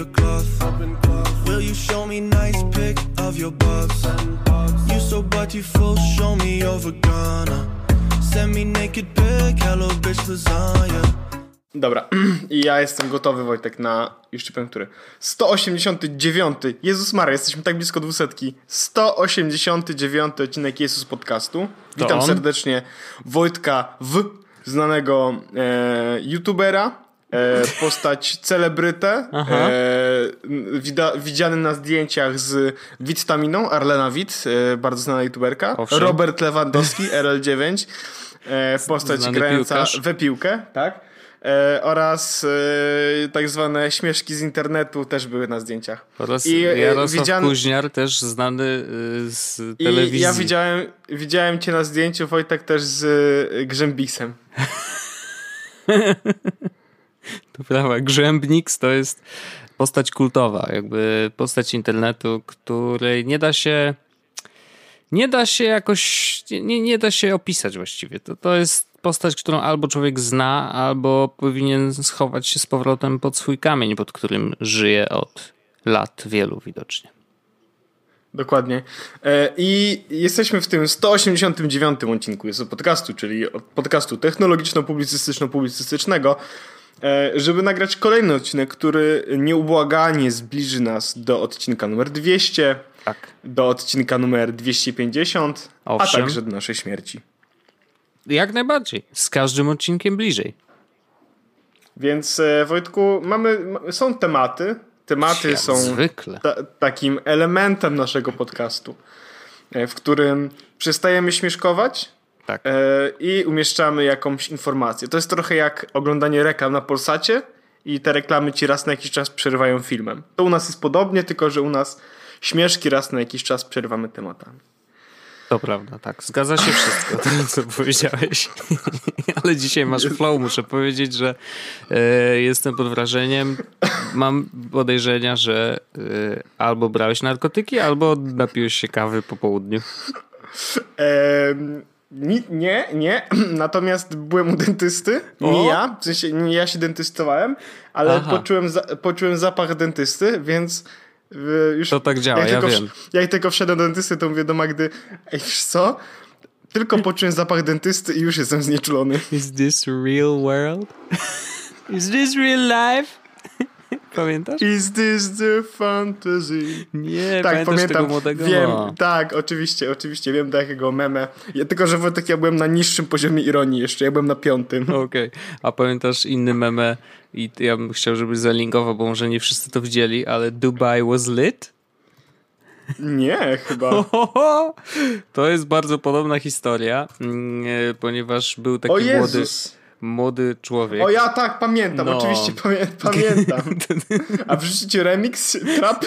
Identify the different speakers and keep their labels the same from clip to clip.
Speaker 1: your cloth? Will you show me nice pic of your buffs? You so beautiful, show me your vagina. Send me naked pic, hello bitch lasagna.
Speaker 2: Dobra, i ja jestem gotowy, Wojtek, na już ci powiem, który. 189. Jezus Maria, jesteśmy tak blisko 200. 189 odcinek Jezus Podcastu. Witam serdecznie Wojtka W, znanego e, youtubera, e, postać celebrytę, e, wida, widziany na zdjęciach z Wittaminą, Arlena Witt, e, bardzo znana youtuberka.
Speaker 3: Owszem.
Speaker 2: Robert Lewandowski, RL9, e, postać
Speaker 3: Znany
Speaker 2: grająca
Speaker 3: piłkarz.
Speaker 2: we piłkę, tak? E, oraz e, tak zwane śmieszki z internetu też były na zdjęciach.
Speaker 3: Oraz
Speaker 2: I, e,
Speaker 3: Jarosław
Speaker 2: widziany-
Speaker 3: Kuźniar, też znany y, z
Speaker 2: I
Speaker 3: telewizji.
Speaker 2: ja widziałem, widziałem cię na zdjęciu, Wojtek, też z e, Grzębisem.
Speaker 3: To prawda, Grzębniks to jest postać kultowa, jakby postać internetu, której nie da się nie da się jakoś, nie, nie da się opisać właściwie. To, to jest postać, którą albo człowiek zna, albo powinien schować się z powrotem pod swój kamień, pod którym żyje od lat wielu widocznie.
Speaker 2: Dokładnie. E, I jesteśmy w tym 189 odcinku jest podcastu, czyli od podcastu technologiczno-publicystyczno-publicystycznego, żeby nagrać kolejny odcinek, który nieubłaganie zbliży nas do odcinka numer 200,
Speaker 3: Tak.
Speaker 2: do odcinka numer 250, a
Speaker 3: Owszem.
Speaker 2: także do naszej śmierci.
Speaker 3: Jak najbardziej. Z każdym odcinkiem bliżej.
Speaker 2: Więc e, Wojtku, mamy, ma- są tematy. Tematy
Speaker 3: Jak
Speaker 2: są ta, takim elementem naszego podcastu, e, w którym przestajemy śmieszkować
Speaker 3: Tak.
Speaker 2: e, i umieszczamy jakąś informację. To jest trochę jak oglądanie reklam na Polsacie i te reklamy ci raz na jakiś czas przerywają filmem. To u nas jest podobnie, tylko że u nas śmieszki raz na jakiś czas przerywamy tematami.
Speaker 3: To prawda, tak. Zgadza się wszystko, to co powiedziałeś. Ale dzisiaj masz flow, muszę powiedzieć, że e, jestem pod wrażeniem. Mam podejrzenia, że e, albo brałeś narkotyki, albo napiłeś się kawy po południu.
Speaker 2: Ni- nie, nie. Natomiast byłem u dentysty.
Speaker 3: O!
Speaker 2: Nie ja. W sensie nie ja się dentystowałem, ale
Speaker 3: Aha.
Speaker 2: poczułem, za, poczułem zapach dentysty, więc y, już.
Speaker 3: To tak działa,
Speaker 2: jak
Speaker 3: ja
Speaker 2: tylko,
Speaker 3: wiem.
Speaker 2: Jak tylko wszedłem do dentysty, to mówię do Magdy, ej, wiesz co? Tylko poczułem zapach dentysty i już jestem znieczulony.
Speaker 3: Is this real world? Is this real life? Pamiętasz?
Speaker 2: Is this the fantasy?
Speaker 3: Nie,
Speaker 2: Tak, pamiętam.
Speaker 3: tego młodego?
Speaker 2: Wiem,
Speaker 3: No.
Speaker 2: tak, oczywiście, oczywiście, wiem do jakiego meme. Ja, tylko, że Wojtek, ja byłem na niższym poziomie ironii jeszcze, ja byłem na piątym.
Speaker 3: Okej, a pamiętasz inny meme i ja bym chciał, żebyś zalinkował, bo może nie wszyscy to widzieli, ale Dubai was lit?
Speaker 2: Nie, chyba.
Speaker 3: To jest bardzo podobna historia, mm, e, ponieważ był taki
Speaker 2: O Jezus!
Speaker 3: młody człowiek.
Speaker 2: O ja tak, pamiętam,
Speaker 3: No.
Speaker 2: oczywiście pamię pamiętam. A wrzucicie remix, trap?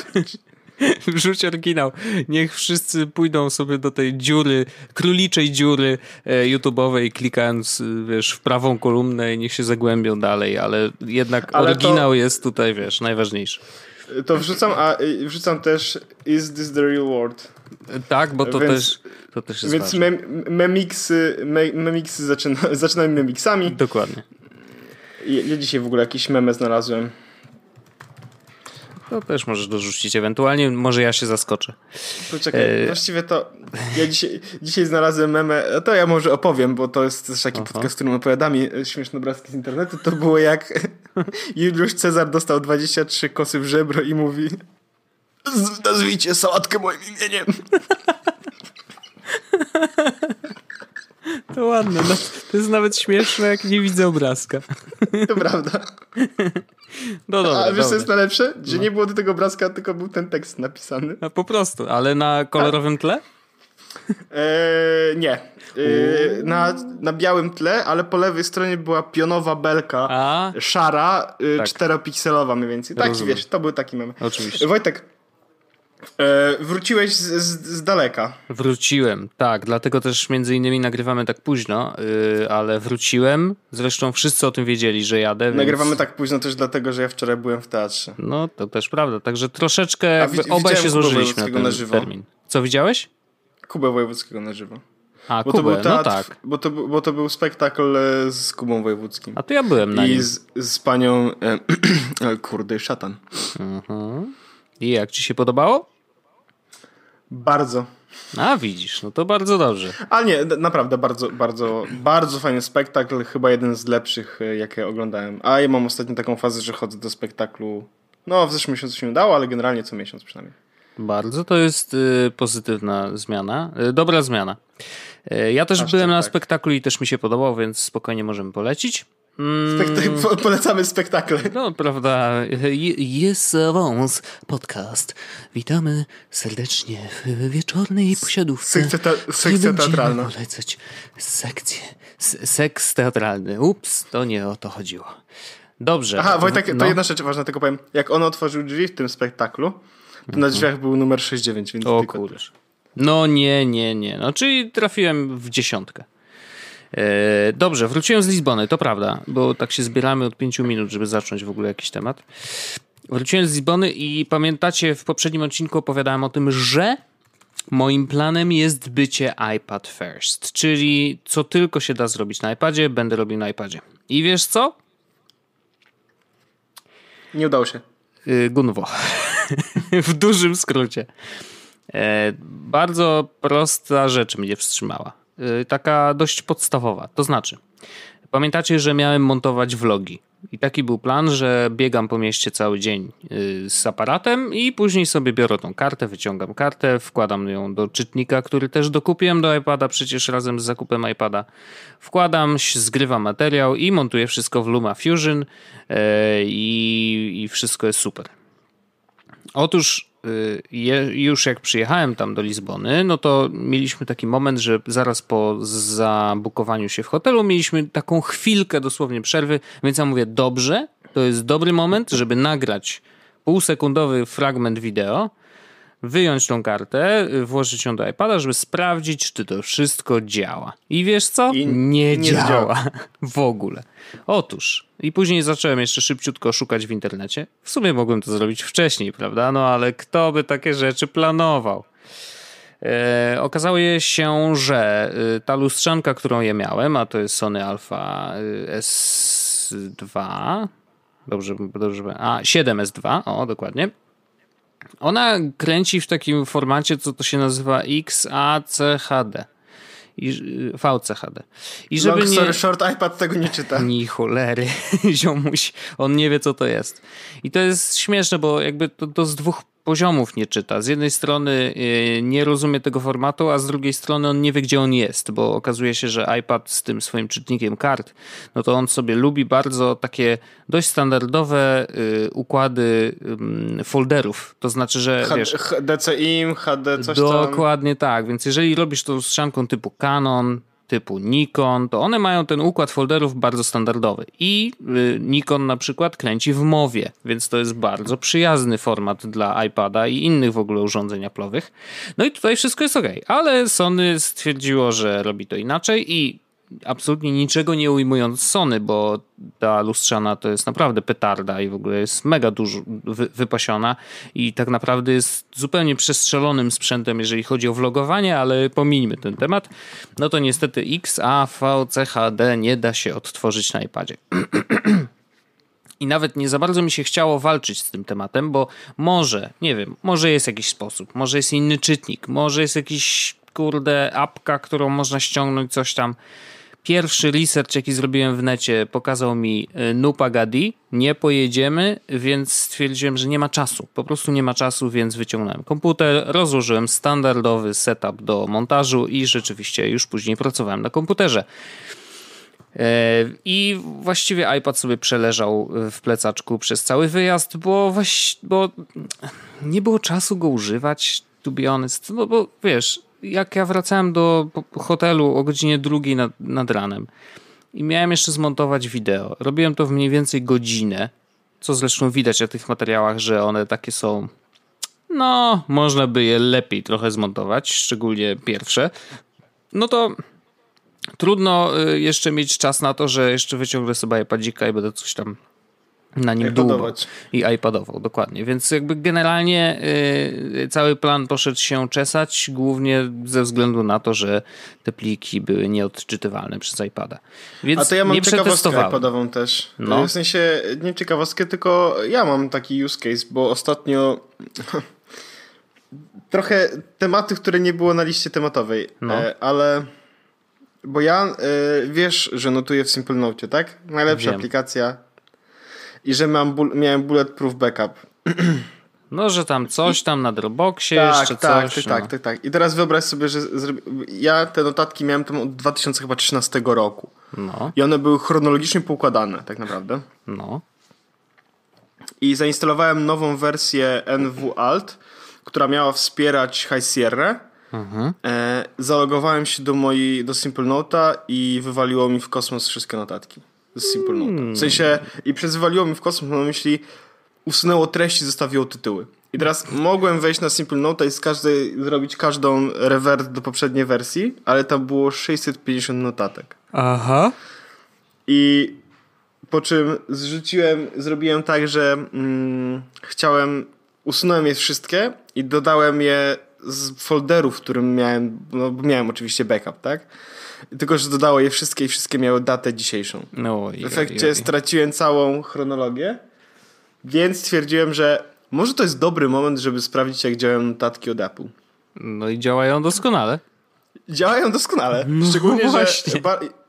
Speaker 3: Wrzuć oryginał. Niech wszyscy pójdą sobie do tej dziury, króliczej dziury e, YouTube'owej, klikając, y, wiesz, w prawą kolumnę i niech się zagłębią dalej, ale jednak
Speaker 2: Ale to-
Speaker 3: oryginał jest tutaj, wiesz, najważniejszy.
Speaker 2: To wrzucam, a wrzucam też Is this the real world?
Speaker 3: E, Tak, bo to
Speaker 2: Więc-
Speaker 3: też to też jest
Speaker 2: Więc
Speaker 3: ważne.
Speaker 2: mem memiksy, me memiksy zaczyna zaczynamy memiksami.
Speaker 3: Dokładnie.
Speaker 2: Ja, ja dzisiaj w ogóle jakiś meme znalazłem.
Speaker 3: To też możesz dorzucić ewentualnie, może ja się zaskoczę.
Speaker 2: Poczekaj,
Speaker 3: E,
Speaker 2: właściwie to ja dzisiaj, dzisiaj znalazłem memę, to ja może opowiem, bo to jest też taki
Speaker 3: Aha.
Speaker 2: podcast, w którym opowiadamy e, śmieszne obrazki z internetu. To było jak Juliusz Cezar dostał 23 kosy w żebro i mówi "Z- nazwijcie sałatkę moim imieniem.
Speaker 3: To ładne, no, to jest nawet śmieszne, jak nie widzę obrazka.
Speaker 2: To prawda.
Speaker 3: No dobra,
Speaker 2: A wiesz co jest najlepsze? Że nie było do tego obrazka, tylko był ten tekst napisany.
Speaker 3: No, po prostu, ale na kolorowym tle?
Speaker 2: Eee, nie. Eee, na, na białym tle, ale po lewej stronie była pionowa belka.
Speaker 3: A,
Speaker 2: Szara, y,
Speaker 3: Tak.
Speaker 2: czteropikselowa mniej więcej. Tak,
Speaker 3: Rozumiem.
Speaker 2: wiesz, to był taki mem.
Speaker 3: oczywiście.
Speaker 2: Wojtek, e, wróciłeś z, z, z daleka.
Speaker 3: Wróciłem, tak, dlatego też między innymi nagrywamy tak późno, yy, ale wróciłem. Zresztą wszyscy o tym wiedzieli, że jadę. Więc...
Speaker 2: Nagrywamy tak późno też dlatego, że ja wczoraj byłem w teatrze.
Speaker 3: No, to też prawda. Także troszeczkę
Speaker 2: wi-
Speaker 3: obaj się złożyliśmy na ten
Speaker 2: na żywo.
Speaker 3: termin. Co widziałeś?
Speaker 2: Kubę Wojewódzkiego na żywo.
Speaker 3: A,
Speaker 2: bo
Speaker 3: Kubę,
Speaker 2: to był
Speaker 3: no
Speaker 2: teatr,
Speaker 3: tak.
Speaker 2: bo, to, był- bo to był spektakl e, z Kubą Wojewódzkim.
Speaker 3: A to ja byłem na
Speaker 2: I
Speaker 3: nim.
Speaker 2: z, z panią... E, e, kurde, szatan.
Speaker 3: I jak ci się podobało?
Speaker 2: Bardzo.
Speaker 3: A widzisz, no to bardzo dobrze.
Speaker 2: Ale nie, naprawdę bardzo, bardzo, bardzo fajny spektakl. Chyba jeden z lepszych, e, jakie oglądałem. A ja mam ostatnio taką fazę, że chodzę do spektaklu. No, w zeszłym miesiącu się nie udało, ale generalnie co miesiąc przynajmniej.
Speaker 3: Bardzo to jest y, pozytywna zmiana, y, dobra zmiana. Y, ja też
Speaker 2: Aż
Speaker 3: byłem
Speaker 2: tak,
Speaker 3: na
Speaker 2: tak.
Speaker 3: spektaklu i też mi się podobał, więc spokojnie możemy polecić. Mm,
Speaker 2: Spektak- po, polecamy spektakle.
Speaker 3: No, prawda, jest Avance podcast. Witamy serdecznie w wieczornej posiadówce.
Speaker 2: sekcja
Speaker 3: gdzie
Speaker 2: sekcja teatralna.
Speaker 3: polecać sekcję, seks teatralny. Ups, to nie o to chodziło. Dobrze.
Speaker 2: Aha, Wojtek, to
Speaker 3: no.
Speaker 2: jedna rzecz ważna, tylko powiem. Jak on otworzył drzwi w tym spektaklu, to na drzwiach był numer 69, więc
Speaker 3: O
Speaker 2: tylko
Speaker 3: kurde. No nie, nie, nie. No czyli trafiłem w dziesiątkę. E, dobrze, wróciłem z Lizbony, to prawda, bo tak się zbieramy od pięciu minut, żeby zacząć w ogóle jakiś temat. Wróciłem z Lizbony i pamiętacie, w poprzednim odcinku opowiadałem o tym, że moim planem jest bycie iPad first, czyli co tylko się da zrobić na iPadzie, będę robił na iPadzie. I wiesz co?
Speaker 2: Nie udało się.
Speaker 3: Y, Gunwo. w dużym skrócie. E, bardzo prosta rzecz mnie wstrzymała. E, taka dość podstawowa. To znaczy, pamiętacie, że miałem montować vlogi. I taki był plan, że biegam po mieście cały dzień y, z aparatem i później sobie biorę tą kartę, wyciągam kartę, wkładam ją do czytnika, który też dokupiłem do iPada, przecież razem z zakupem iPada. Wkładam, zgrywam materiał i montuję wszystko w LumaFusion e, i, i wszystko jest super. Otóż y, je, już jak przyjechałem tam do Lizbony, no to mieliśmy taki moment, że zaraz po zabukowaniu się w hotelu mieliśmy taką chwilkę dosłownie przerwy, więc ja mówię, dobrze, to jest dobry moment, żeby nagrać półsekundowy fragment wideo, wyjąć tą kartę, y, włożyć ją do iPada, żeby sprawdzić, czy to wszystko działa. I wiesz co?
Speaker 2: I
Speaker 3: nie,
Speaker 2: nie
Speaker 3: działa.
Speaker 2: działa.
Speaker 3: w ogóle. Otóż, i później zacząłem jeszcze szybciutko szukać w internecie. W sumie mogłem to zrobić wcześniej, prawda? No ale kto by takie rzeczy planował? E, okazało się, że y, ta lustrzanka, którą ja miałem, a to jest Sony Alpha y, S2, dobrze, dobrze, a 7S2, o dokładnie, ona kręci w takim formacie, co to się nazywa XACHD. I, VCHD. I żeby
Speaker 2: Long
Speaker 3: nie...
Speaker 2: story short, iPad tego nie czyta.
Speaker 3: Ni cholery, ziomuś, on nie wie co to jest. I to jest śmieszne, bo jakby to, to z dwóch poziomów nie czyta. Z jednej strony yy, nie rozumie tego formatu, a z drugiej strony on nie wie gdzie on jest, bo okazuje się, że iPad z tym swoim czytnikiem kart, no to on sobie lubi bardzo takie dość standardowe yy, układy yy, folderów. To znaczy, że
Speaker 2: H-
Speaker 3: wiesz...
Speaker 2: DCIM, HD, coś tam.
Speaker 3: Dokładnie tak, więc jeżeli robisz to lustrzanką typu Canon, typu Nikon, to one mają ten układ folderów bardzo standardowy. I y, Nikon na przykład kręci w mowie, więc to jest bardzo przyjazny format dla iPada i innych w ogóle urządzeń Apple'owych. No i tutaj wszystko jest ok, ale Sony stwierdziło, że robi to inaczej i absolutnie niczego nie ujmując Sony, bo ta lustrzana to jest naprawdę petarda i w ogóle jest mega dużo wy, wypasiona i tak naprawdę jest zupełnie przestrzelonym sprzętem, jeżeli chodzi o vlogowanie, ale pomińmy ten temat. No to niestety XAVCHD nie da się odtworzyć na iPadzie. I nawet nie za bardzo mi się chciało walczyć z tym tematem, bo może, nie wiem, może jest jakiś sposób, może jest inny czytnik, może jest jakiś, kurde, apka, którą można ściągnąć, coś tam. Pierwszy research, jaki zrobiłem w necie, pokazał mi y, Nupagadi. Nie pojedziemy, więc stwierdziłem, że nie ma czasu. Po prostu nie ma czasu, więc wyciągnąłem komputer, rozłożyłem standardowy setup do montażu i rzeczywiście już później pracowałem na komputerze. E, I właściwie iPad sobie przeleżał w plecaczku przez cały wyjazd, bo, właś, bo nie było czasu go używać, to be honest. No bo wiesz, jak ja wracałem do hotelu o godzinie drugiej nad, nad ranem i miałem jeszcze zmontować wideo, robiłem to w mniej więcej godzinę, co zresztą widać na tych materiałach, że one takie są. No, można by je lepiej trochę zmontować, szczególnie pierwsze. No to trudno y, jeszcze mieć czas na to, że jeszcze wyciągnę sobie iPadzika i będę coś tam na nim długo. I iPadował, dokładnie. Więc jakby generalnie y, cały plan poszedł się czesać, głównie ze względu na to, że te pliki były nieodczytywalne przez iPada. Więc
Speaker 2: A to ja mam ciekawostkę iPadową też. No. W sensie, nie ciekawostkę, tylko ja mam taki use case, bo ostatnio trochę tematy, które nie było na liście tematowej, no. E, ale bo ja, e, wiesz, że notuję w Simple Note, tak? Najlepsza Wiem. aplikacja i że mam miałem bulletproof backup.
Speaker 3: No, że tam coś tam na Dropboxie tak, jeszcze
Speaker 2: tak,
Speaker 3: coś.
Speaker 2: Tak, no. tak, tak, tak. I teraz wyobraź sobie, że ja te notatki miałem tam od 2013 roku. No. I one były chronologicznie poukładane, tak naprawdę.
Speaker 3: No.
Speaker 2: I zainstalowałem nową wersję NW Alt, która miała wspierać High Sierra. Mhm. E, zalogowałem się do mojej, do Simple Note'a i wywaliło mi w kosmos wszystkie notatki z Simple Note. W sensie, i przez wywaliło mi w kosmos, mam myśli, usunęło treści, zostawiło tytuły. I teraz mogłem wejść na Simple Note i z każdej zrobić każdą rewert do poprzedniej wersji, ale tam było 650 notatek.
Speaker 3: Aha.
Speaker 2: I po czym zrzuciłem, zrobiłem tak, że mm, chciałem, usunąłem je wszystkie i dodałem je z folderu, w którym miałem, no miałem oczywiście backup, tak? Tylko, że dodało je wszystkie i wszystkie miały datę dzisiejszą.
Speaker 3: No,
Speaker 2: w efekcie straciłem całą chronologię, więc stwierdziłem, że może to jest dobry moment, żeby sprawdzić, jak działają notatki od Apple.
Speaker 3: No i działają doskonale.
Speaker 2: Działają doskonale. No Szczególnie, że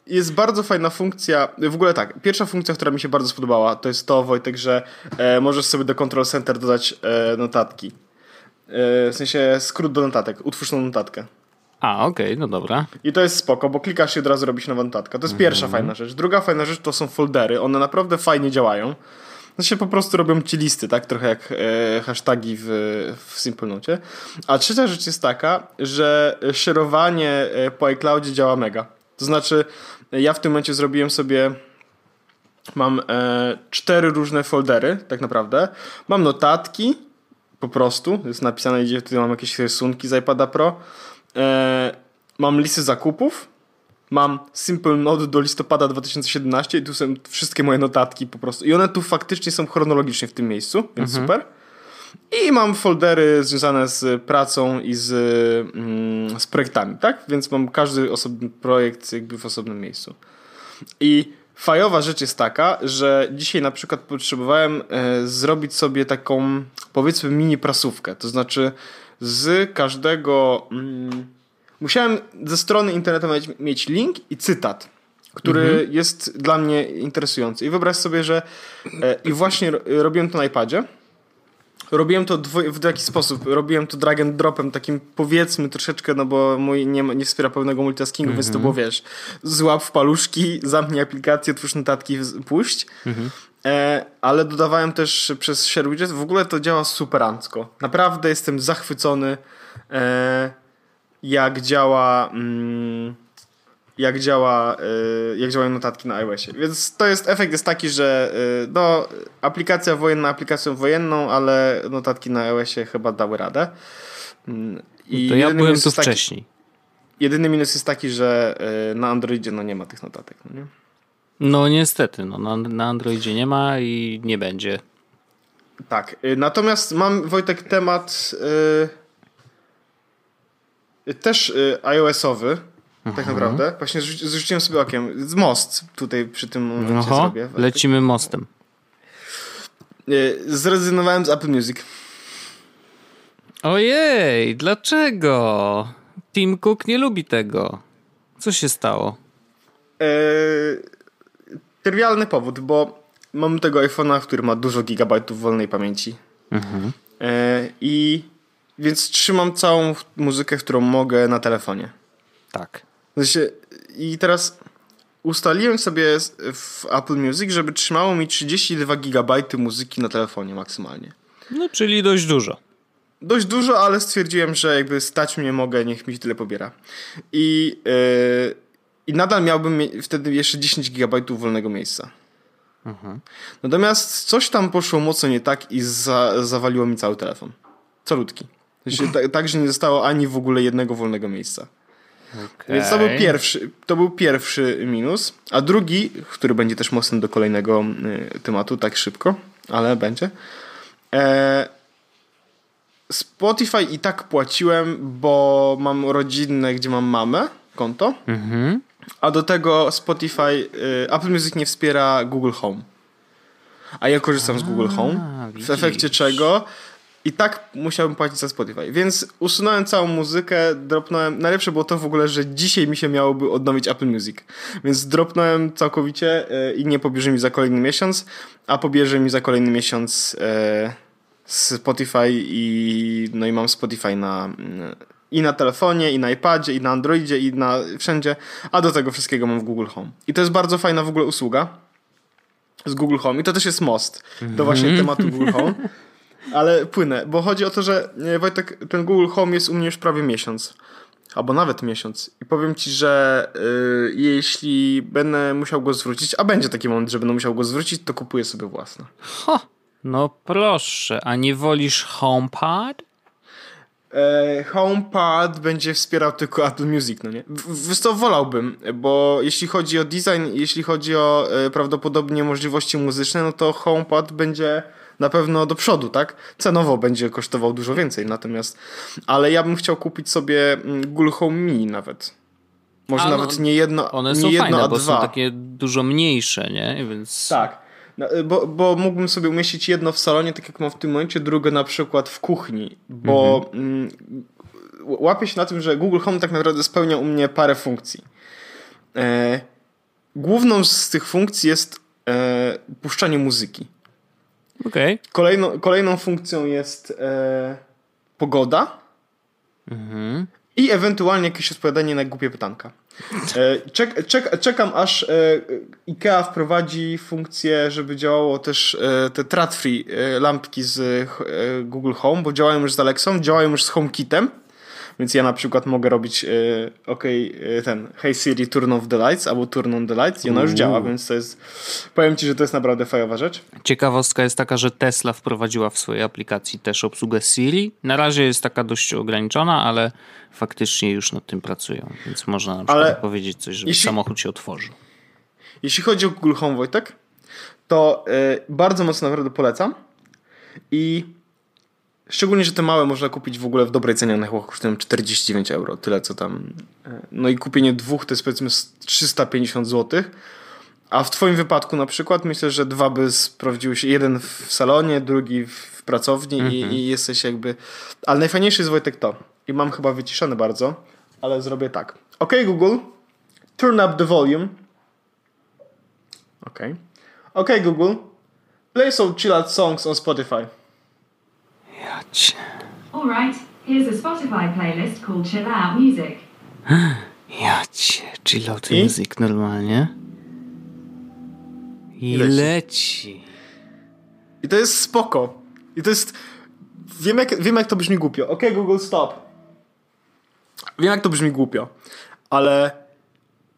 Speaker 2: jest bardzo fajna funkcja. W ogóle tak, pierwsza funkcja, która mi się bardzo spodobała, to jest to, Wojtek, że e, możesz sobie do Control Center dodać e, notatki. E, w sensie skrót do notatek. Utwórz tą notatkę.
Speaker 3: A, okej, okay, no dobra.
Speaker 2: I to jest spoko, bo klikasz i od razu robisz nowa notatka. To jest pierwsza mhm. fajna rzecz. Druga fajna rzecz to są foldery. One naprawdę fajnie działają. Znaczy po prostu robią ci listy, tak? Trochę jak e, hashtagi w, w Simple Note. A trzecia rzecz jest taka, że szerowanie e, po iCloudzie działa mega. To znaczy, ja w tym momencie zrobiłem sobie mam e, cztery różne foldery, tak naprawdę. Mam notatki, po prostu, jest napisane, gdzie tutaj mam jakieś rysunki z iPada Pro. E, mam listy zakupów, mam Simple Note do listopada 2017 i tu są wszystkie moje notatki po prostu. I one tu faktycznie są chronologicznie w tym miejscu, więc mhm. super. I mam foldery związane z pracą i z, mm, z projektami, tak? Więc mam każdy osobny projekt jakby w osobnym miejscu. I fajowa rzecz jest taka, że dzisiaj na przykład potrzebowałem e, zrobić sobie taką powiedzmy mini prasówkę. To znaczy z każdego. Mm, musiałem ze strony internetowej mieć link i cytat, który mhm. jest dla mnie interesujący. I wyobraź sobie, że e, i właśnie robiłem to na iPadzie. Robiłem to w taki sposób. Robiłem to drag and dropem, takim powiedzmy troszeczkę, no bo mój nie, nie wspiera pełnego multitaskingu, mm -hmm. więc to było, wiesz, złap w paluszki, zamknij aplikację, twórz notatki, puść. Mm -hmm. E, ale dodawałem też przez share widget. W ogóle to działa superancko. Naprawdę jestem zachwycony, e, jak działa. Mm, jak działa, e, jak działają notatki na iOSie. Więc to jest, efekt jest taki, że no, aplikacja wojenna aplikacją wojenną, ale notatki na iOSie chyba dały radę.
Speaker 3: Mm, I to ja byłem tu wcześniej.
Speaker 2: jedyny minus jest taki, że na Androidzie no, nie ma tych notatek. No nie?
Speaker 3: No niestety, no, na, na Androidzie nie ma i nie będzie.
Speaker 2: Tak, y, natomiast mam Wojtek temat yy, też yy, iOS-owy, tak mhm. naprawdę. Właśnie zrzuciłem sobie okiem. Z most tutaj przy tym momencie Oho, zrobię.
Speaker 3: Lecimy mostem.
Speaker 2: Yy, zrezygnowałem z Apple Music.
Speaker 3: Ojej, dlaczego? Tim Cook nie lubi tego. Co się stało?
Speaker 2: Yy, trywialny powód, bo mam tego iPhone'a, który ma dużo gigabajtów wolnej pamięci. Mhm. E, I więc trzymam całą muzykę, którą mogę na telefonie.
Speaker 3: Tak.
Speaker 2: I teraz ustaliłem sobie w Apple Music, żeby trzymało mi 32 gigabajty muzyki na telefonie maksymalnie.
Speaker 3: No, czyli dość dużo.
Speaker 2: Dość dużo, ale stwierdziłem, że jakby stać mnie mogę, niech mi tyle pobiera. I yy, i nadal miałbym wtedy jeszcze 10 GB wolnego miejsca. Mhm. Natomiast coś tam poszło mocno nie tak i za, zawaliło mi cały telefon. Calutki. tak, tak, że nie zostało ani w ogóle jednego wolnego miejsca.
Speaker 3: Okay.
Speaker 2: Więc to był pierwszy, to był pierwszy minus. A drugi, który będzie też mocny do kolejnego y, tematu, tak szybko, ale będzie. E, Spotify i tak płaciłem, bo mam rodzinne, gdzie mam mamę, konto.
Speaker 3: Mhm.
Speaker 2: A do tego Spotify, y, Apple Music nie wspiera Google Home. A ja korzystam z Google Home. W
Speaker 3: widzisz.
Speaker 2: efekcie czego i tak musiałbym płacić za Spotify. Więc usunąłem całą muzykę, dropnąłem. Najlepsze było to w ogóle, że dzisiaj mi się miałoby odnowić Apple Music. Więc dropnąłem całkowicie y, i nie pobierze mi za kolejny miesiąc, a pobierze mi za kolejny miesiąc y, Spotify i no i mam Spotify na i na telefonie, i na iPadzie, i na Androidzie, i na wszędzie, a do tego wszystkiego mam w Google Home. I to jest bardzo fajna w ogóle usługa z Google Home. I to też jest most do właśnie tematu Google Home. Ale płynę, bo chodzi o to, że e, Wojtek, ten Google Home jest u mnie już prawie miesiąc. Albo nawet miesiąc. I powiem ci, że y, jeśli będę musiał go zwrócić, a będzie taki moment, że będę musiał go zwrócić, to kupuję sobie własne.
Speaker 3: Ho, no proszę, a nie wolisz HomePod?
Speaker 2: E, HomePad będzie wspierał tylko Apple Music, no nie? Wiesz co, wolałbym, bo jeśli chodzi o design, jeśli chodzi o e, prawdopodobnie możliwości muzyczne, no to HomePad będzie na pewno do przodu, tak? Cenowo będzie kosztował dużo więcej, natomiast, ale ja bym chciał kupić sobie mm, Google Home Mini nawet. Może
Speaker 3: A, no,
Speaker 2: nawet nie jedno,
Speaker 3: One
Speaker 2: nie
Speaker 3: są
Speaker 2: jedno,
Speaker 3: fajne,
Speaker 2: a
Speaker 3: bo
Speaker 2: dwa.
Speaker 3: są takie dużo mniejsze, nie? Więc
Speaker 2: Tak. No, y, Bo, bo mógłbym sobie umieścić jedno w salonie, tak jak mam w tym momencie, drugie na przykład w kuchni, bo mm, łapię się na tym, że Google Home tak naprawdę spełnia u mnie parę funkcji. E, główną z tych funkcji jest e, puszczanie muzyki.
Speaker 3: okej.
Speaker 2: Kolejną, kolejną funkcją jest e, pogoda
Speaker 3: Mhm.
Speaker 2: I ewentualnie jakieś odpowiadanie na głupie pytanka. E, Czek, czek, czekam aż e, IKEA wprowadzi funkcję, żeby działało też e, te trat-free lampki z Google Home, bo działają już z Alexą, działają już z HomeKitem. Więc ja na przykład mogę robić e, OK, e, ten Hey Siri, turn off the lights albo turn on the lights i ona już
Speaker 3: Uuu.
Speaker 2: działa, więc to jest powiem ci, że to jest naprawdę fajowa rzecz.
Speaker 3: Ciekawostka jest taka, że Tesla wprowadziła w swojej aplikacji też obsługę Siri. Na razie jest taka dość ograniczona, ale faktycznie już nad tym pracują, więc można na przykład
Speaker 2: Ale
Speaker 3: powiedzieć coś, żeby
Speaker 2: jeśli-
Speaker 3: samochód się otworzył.
Speaker 2: Jeśli chodzi o Google Home, Wojtek, to y, bardzo mocno naprawdę polecam. I szczególnie, że te małe można kupić w ogóle w dobrej cenie, one chyba kosztują 49 euro, tyle co tam. y, No i kupienie dwóch to jest powiedzmy z 350 zł. A w twoim wypadku na przykład myślę, że dwa by sprawdziły się, jeden w salonie, drugi w pracowni i, i jesteś jakby... Ale najfajniejszy jest Wojtek to, i mam chyba wyciszone bardzo, ale zrobię tak. OK Google, turn up the volume. Okay. Okay, Google. Play some chill out songs on Spotify.
Speaker 3: Ja cię.
Speaker 4: Alright, here's a Spotify playlist called Chill Out Music.
Speaker 3: Ja cię. Chill out
Speaker 2: I?
Speaker 3: music normalnie. I
Speaker 2: leci.
Speaker 3: leci.
Speaker 2: I to jest spoko. I to jest... Wiem jak, wiem jak to brzmi głupio. Ok, Google, stop. Wiem jak to brzmi głupio. Ale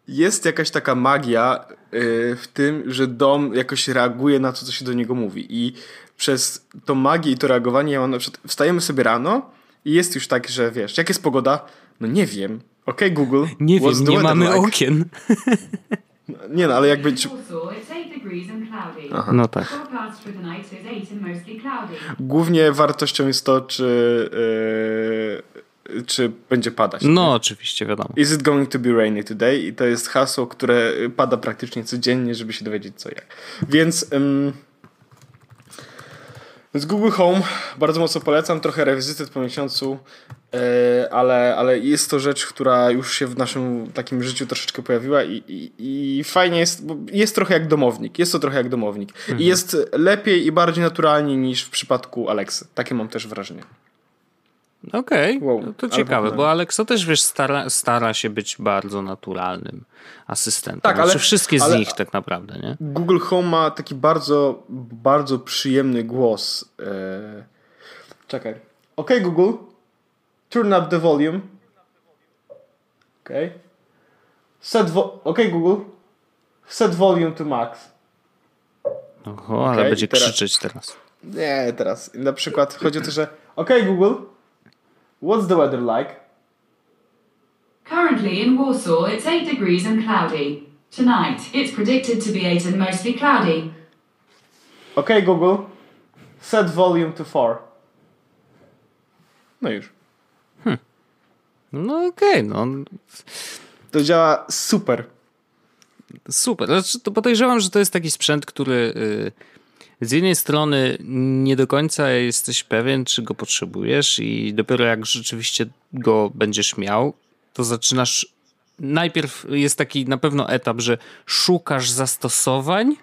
Speaker 2: jest jakaś taka magia yy, w tym, że dom jakoś reaguje na to, co się do niego mówi. I przez tą magię i to reagowanie ja mam na przykład... Wstajemy sobie rano i jest już tak, że wiesz, jak jest pogoda? No nie wiem. Ok, Google.
Speaker 3: Nie wiem, nie mamy
Speaker 2: like?
Speaker 3: okien.
Speaker 2: Nie no, ale jakby... Czy,
Speaker 4: Warsaw, it's 8 degrees and cloudy.
Speaker 3: No tak.
Speaker 4: Forecast for tonight is 8 and mostly cloudy.
Speaker 2: Głównie wartością jest to, czy, yy, czy będzie padać.
Speaker 3: No oczywiście, wiadomo.
Speaker 2: Is it going to be rainy today? I to jest hasło, które pada praktycznie codziennie, żeby się dowiedzieć co jak. Więc, ym, więc Google Home bardzo mocno polecam, trochę rewizytet po miesiącu, yy, ale, ale jest to rzecz, która już się w naszym takim życiu troszeczkę pojawiła i, i, i fajnie jest, bo jest trochę jak domownik. Jest to trochę jak domownik. I jest lepiej i bardziej naturalnie niż w przypadku Alexy. Takie mam też wrażenie.
Speaker 3: Okej,
Speaker 2: Wow,
Speaker 3: no to ciekawe, bo Alexa też wiesz, stara, stara się być bardzo naturalnym asystentem.
Speaker 2: Tak, ale-
Speaker 3: znaczy wszystkie z
Speaker 2: ale-
Speaker 3: nich tak naprawdę, nie?
Speaker 2: Google Home ma taki bardzo, bardzo przyjemny głos. E... Czekaj. OK Google, turn up the volume. OK. Set vo- OK Google, set volume to max.
Speaker 3: Oho, ale będzie
Speaker 2: teraz-
Speaker 3: krzyczeć teraz.
Speaker 2: Nie, teraz. Na przykład chodzi o to, że OK Google, what's the weather like?
Speaker 4: Currently in Warsaw, it's 8 degrees and cloudy. Tonight, it's predicted to be 8 and mostly cloudy.
Speaker 2: Ok, Google. Set volume to 4. No już.
Speaker 3: No okej, no
Speaker 2: To działa super.
Speaker 3: super. Znaczy, to podejrzewam, że to jest taki sprzęt, który y, z jednej strony nie do końca jesteś pewien, czy go potrzebujesz i dopiero jak rzeczywiście go będziesz miał, to zaczynasz najpierw jest taki na pewno etap, że szukasz zastosowań,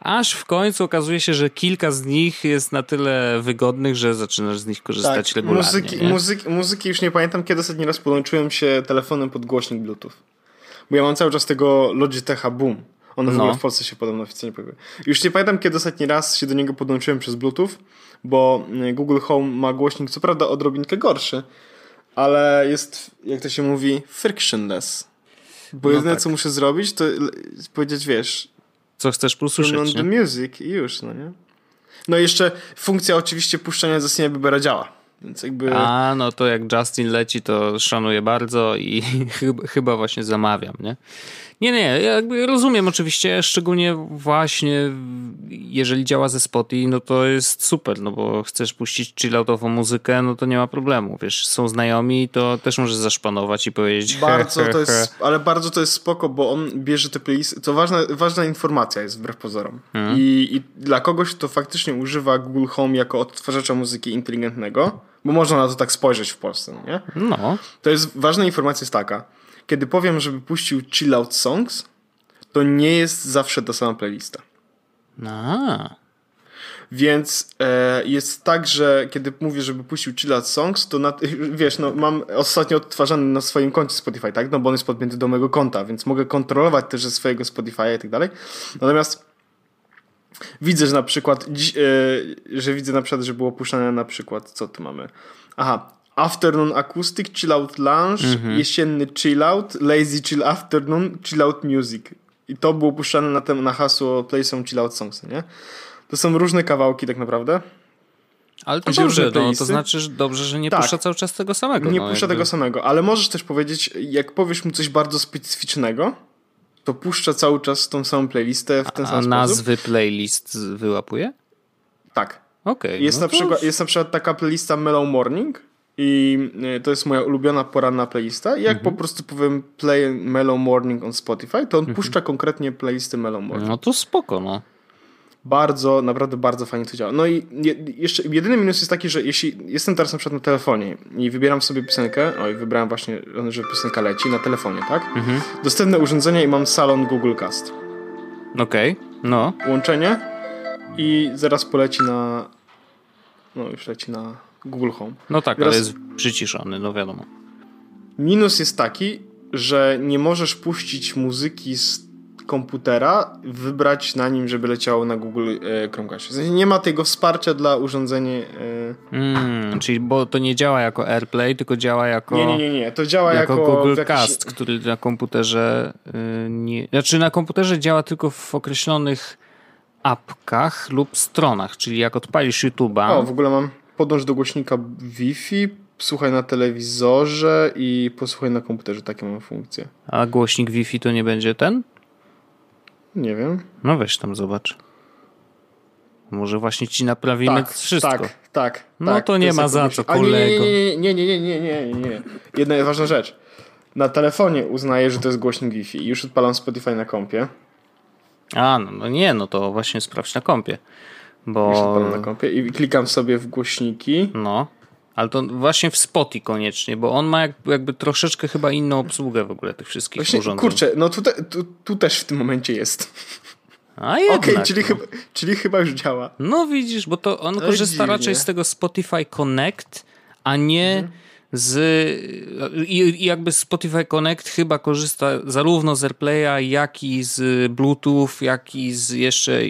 Speaker 3: aż w końcu okazuje się, że kilka z nich jest na tyle wygodnych, że zaczynasz z nich korzystać regularnie.
Speaker 2: Tak, muzyki,
Speaker 3: nie?
Speaker 2: muzyki, muzyki już nie pamiętam, kiedy ostatni raz podłączyłem się telefonem pod głośnik Bluetooth. Bo ja mam cały czas tego Logitecha Boom. On w
Speaker 3: No.
Speaker 2: ogóle w Polsce się podobno oficjalnie pojawił. Już nie pamiętam, kiedy ostatni raz się do niego podłączyłem przez Bluetooth, bo y, Google Home ma głośnik, co prawda odrobinkę gorszy, ale jest, jak to się mówi, frictionless. Bo
Speaker 3: No
Speaker 2: jedyne,
Speaker 3: tak.
Speaker 2: co muszę zrobić, to powiedzieć, wiesz,
Speaker 3: Co chcesz
Speaker 2: turn on
Speaker 3: usłyszeć,
Speaker 2: the music i już, no nie? No i jeszcze funkcja oczywiście puszczania Justina Biebera działa. Więc jakby...
Speaker 3: A, no to jak Justin leci, to szanuję bardzo i chyba właśnie zamawiam, nie? Nie, nie, ja jakby rozumiem oczywiście, szczególnie właśnie jeżeli działa ze Spotify, no to jest super, no bo chcesz puścić chilloutową muzykę, no to nie ma problemu, wiesz, są znajomi, to też możesz zaszpanować i powiedzieć
Speaker 2: Bardzo
Speaker 3: he, he,
Speaker 2: to
Speaker 3: he.
Speaker 2: jest, ale bardzo to jest spoko, bo on bierze te playlisty. To ważna, ważna informacja jest wbrew pozorom.
Speaker 3: Mhm.
Speaker 2: I, I dla kogoś, kto faktycznie używa Google Home jako odtwarzacza muzyki inteligentnego, bo można na to tak spojrzeć w Polsce, no nie?
Speaker 3: No,
Speaker 2: To jest ważna informacja jest taka. Kiedy powiem, żeby puścił chill out songs, to nie jest zawsze ta sama playlista.
Speaker 3: a,
Speaker 2: Więc e, jest tak, że kiedy mówię, żeby puścił Chill Out Songs, to na, wiesz, no, mam ostatnio odtwarzany na swoim koncie Spotify, tak? No bo on jest podpięty do mojego konta, więc mogę kontrolować też ze swojego Spotify'a i tak dalej. Natomiast widzę, że na przykład, e, że widzę na przykład, że było puszczane na przykład, co tu mamy? Aha, Afternoon Acoustic, Chill Out Lounge, jesienny Chill Out, Lazy Chill Afternoon, Chill Out Music. I to było puszczane na, tem, na hasło Play some Chill Out Songs, nie? To są różne kawałki tak naprawdę.
Speaker 3: ale to
Speaker 2: Wziął
Speaker 3: dobrze, no, to znaczy, że dobrze, że nie
Speaker 2: Tak.
Speaker 3: puszcza cały czas tego samego.
Speaker 2: Nie
Speaker 3: no,
Speaker 2: puszcza
Speaker 3: jakby.
Speaker 2: tego samego, ale możesz też powiedzieć, jak powiesz mu coś bardzo specyficznego, to puszcza cały czas tą samą playlistę w ten
Speaker 3: A
Speaker 2: sam sposób.
Speaker 3: nazwy playlist wyłapuje?
Speaker 2: Tak.
Speaker 3: Okej.
Speaker 2: Jest,
Speaker 3: no
Speaker 2: na
Speaker 3: to-
Speaker 2: przykład, jest na przykład taka playlista Mellow Morning i y, to jest moja ulubiona poranna playlista. I jak
Speaker 3: Mhm.
Speaker 2: po prostu powiem play Mellow Morning on Spotify, to on puszcza konkretnie playlisty Mellow Morning.
Speaker 3: No to spoko, no.
Speaker 2: Bardzo, naprawdę bardzo fajnie to działa. No i je, jeszcze jedyny minus jest taki, że jeśli jestem teraz na przykład na telefonie i wybieram sobie piosenkę, oj, wybrałem właśnie, że piosenka leci na telefonie, tak? Dostępne urządzenie i mam salon Google Cast.
Speaker 3: Okej, no.
Speaker 2: Łączenie i zaraz poleci na, no już leci na Google Home.
Speaker 3: No tak,
Speaker 2: Teraz-
Speaker 3: ale jest przyciszony, no wiadomo.
Speaker 2: Minus jest taki, że nie możesz puścić muzyki z komputera, wybrać na nim, żeby leciało na Google e, Chromecast. W sensie nie ma tego wsparcia dla urządzenia e,
Speaker 3: Mm, czyli bo to nie działa jako AirPlay, tylko działa jako,
Speaker 2: Nie, nie, nie, nie. To działa
Speaker 3: jako,
Speaker 2: jako,
Speaker 3: Google
Speaker 2: jakiś-
Speaker 3: Cast, który na komputerze y, nie... Znaczy na komputerze działa tylko w określonych apkach lub stronach, czyli jak odpalisz YouTube'a...
Speaker 2: O, w ogóle mam podłącz do głośnika Wi-Fi, słuchaj na telewizorze i posłuchaj na komputerze. Takie mam funkcje.
Speaker 3: A głośnik Wi-Fi to nie będzie ten?
Speaker 2: Nie wiem.
Speaker 3: No weź tam zobacz. Może właśnie ci naprawimy
Speaker 2: Tak,
Speaker 3: wszystko.
Speaker 2: tak, tak.
Speaker 3: No
Speaker 2: tak,
Speaker 3: to nie ma za co, kolego.
Speaker 2: Nie, nie, nie, nie, nie, nie, nie. Jedna ważna rzecz. Na telefonie uznaję, że to jest głośnik Wi-Fi już odpalam Spotify na kompie.
Speaker 3: A, no, no nie, no to właśnie sprawdź na kompie. Bo...
Speaker 2: na kompie i klikam sobie w głośniki.
Speaker 3: No. Ale to właśnie w Spotify koniecznie, bo on ma jakby, jakby troszeczkę chyba inną obsługę w ogóle tych wszystkich
Speaker 2: Właśnie,
Speaker 3: urządzeń.
Speaker 2: kurczę, no tutaj, tu, tu też w tym momencie jest.
Speaker 3: A
Speaker 2: Okej,
Speaker 3: jednak,
Speaker 2: czyli,
Speaker 3: no.
Speaker 2: chyba, czyli chyba już działa.
Speaker 3: No widzisz, bo to on
Speaker 2: No
Speaker 3: korzysta
Speaker 2: dziwnie.
Speaker 3: raczej z tego Spotify Connect, a nie
Speaker 2: Mhm.
Speaker 3: z... I, I jakby Spotify Connect chyba korzysta zarówno z AirPlaya, jak i z Bluetooth, jak i z jeszcze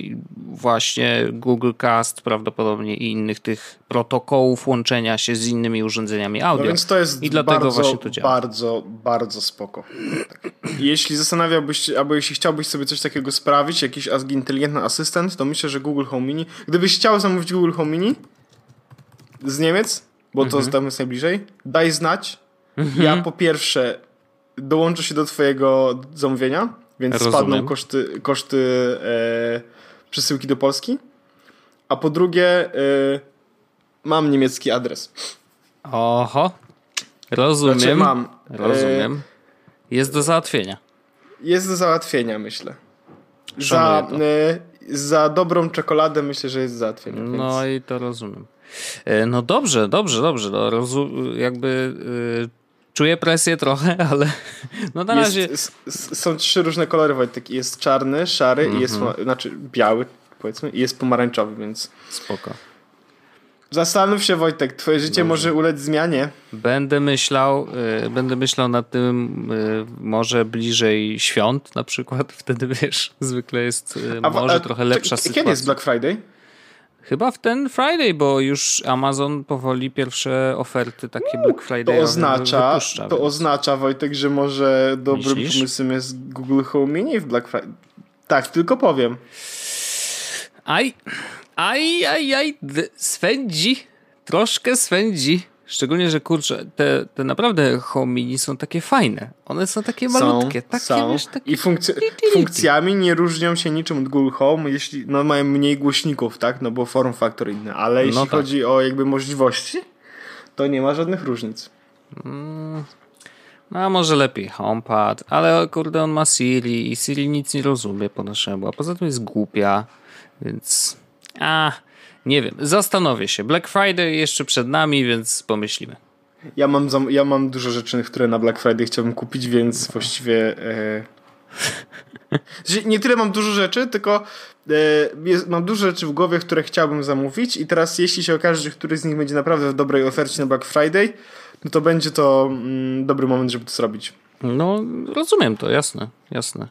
Speaker 3: właśnie Google Cast prawdopodobnie i innych tych protokołów łączenia się z innymi urządzeniami audio.
Speaker 2: No więc to jest
Speaker 3: I dlatego
Speaker 2: bardzo,
Speaker 3: właśnie to działa.
Speaker 2: bardzo, bardzo spoko. Tak. Jeśli zastanawiałbyś się, albo jeśli chciałbyś sobie coś takiego sprawić, jakiś inteligentny asystent, to myślę, że Google Home Mini. Gdybyś chciał zamówić Google Home Mini z Niemiec, bo
Speaker 3: Mhm.
Speaker 2: to tam jest najbliżej, daj znać. Ja po pierwsze dołączę się do twojego zamówienia, więc
Speaker 3: Rozumiem.
Speaker 2: spadną koszty, koszty e, przesyłki do Polski. A po drugie, e, mam niemiecki adres.
Speaker 3: Oho. Rozumiem.
Speaker 2: Znaczy mam.
Speaker 3: Rozumiem. Jest do załatwienia.
Speaker 2: Jest do załatwienia, myślę. Za, e, za dobrą czekoladę myślę, że jest do załatwienia.
Speaker 3: No
Speaker 2: więc...
Speaker 3: i to rozumiem. E, No dobrze, dobrze, dobrze. No, jakby y, czuję presję trochę, ale no na razie...
Speaker 2: Jest, są trzy różne kolory, Wojtek. Jest czarny, szary i jest,
Speaker 3: Mhm.
Speaker 2: znaczy biały, powiedzmy, i jest pomarańczowy, więc
Speaker 3: Spoko.
Speaker 2: zastanów się, Wojtek, twoje życie może ulec zmianie.
Speaker 3: Będę myślał, y, będę myślał nad tym y, może bliżej świąt na przykład. Wtedy wiesz, zwykle jest y,
Speaker 2: A,
Speaker 3: może
Speaker 2: a
Speaker 3: trochę
Speaker 2: to
Speaker 3: lepsza
Speaker 2: k-
Speaker 3: sytuacja.
Speaker 2: Kiedy jest Black Friday?
Speaker 3: Chyba w ten Friday, bo już Amazon powoli pierwsze oferty takie Black Friday
Speaker 2: To oznacza,
Speaker 3: wypuszcza.
Speaker 2: to
Speaker 3: więc-
Speaker 2: oznacza, Wojtek, że może dobrym
Speaker 3: Myślisz?
Speaker 2: pomysłem jest Google Home Mini w Black Friday. Tak, tylko powiem.
Speaker 3: Aj, aj, aj, aj, swędzi, troszkę swędzi. Szczególnie, że kurczę, te, te naprawdę home mini są takie fajne. One są takie malutkie,
Speaker 2: są,
Speaker 3: takie,
Speaker 2: są.
Speaker 3: wiesz, takie...
Speaker 2: I funkcje, funkcjami nie różnią się niczym od Google Home, jeśli no, mają mniej głośników, tak? No bo form factor inny. Ale jeśli
Speaker 3: tak.
Speaker 2: chodzi o jakby możliwości, to nie ma żadnych różnic.
Speaker 3: No, a może lepiej HomePad, ale kurde, on ma Siri i Siri nic nie rozumie po naszemu, a poza tym jest głupia, więc... A, nie wiem, zastanowię się. Black Friday jeszcze przed nami, więc pomyślimy.
Speaker 2: Ja mam, zam- ja mam dużo rzeczy, które na Black Friday chciałbym kupić, więc właściwie. E... Nie tyle mam dużo rzeczy, tylko e, jest, mam dużo rzeczy w głowie, które chciałbym zamówić. I teraz, jeśli się okaże, że któryś z nich będzie naprawdę w dobrej ofercie na Black Friday, no to będzie to mm, dobry moment, żeby to zrobić.
Speaker 3: No, rozumiem to, jasne, jasne.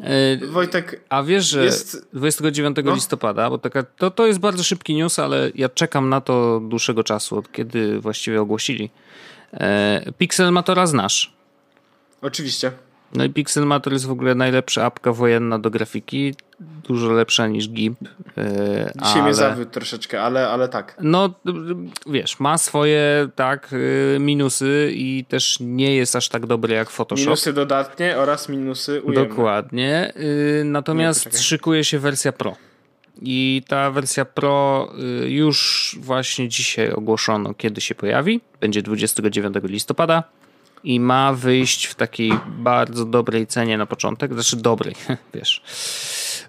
Speaker 3: E,
Speaker 2: Wojtek,
Speaker 3: A wiesz, że
Speaker 2: Jest-
Speaker 3: 29
Speaker 2: No.
Speaker 3: listopada, bo taka, to, to jest bardzo szybki news, ale ja czekam na to dłuższego czasu, od kiedy właściwie ogłosili. E, Pixelmatora znasz.
Speaker 2: oczywiście.
Speaker 3: No i Pixelmator jest w ogóle najlepsza apka wojenna do grafiki, dużo lepsza niż GIMP. E,
Speaker 2: Dzisiaj
Speaker 3: ale...
Speaker 2: mnie zawiódł troszeczkę, ale, ale tak.
Speaker 3: No, wiesz, ma swoje tak y, minusy i też nie jest aż tak dobry jak Photoshop.
Speaker 2: Minusy dodatnie oraz minusy ujemne.
Speaker 3: Dokładnie. Y, natomiast
Speaker 2: Nie,
Speaker 3: szykuje się wersja Pro. I ta wersja Pro y, już właśnie dzisiaj ogłoszono, kiedy się pojawi. Będzie 29 listopada. I ma wyjść w takiej bardzo dobrej cenie na początek. Znaczy dobrej, wiesz.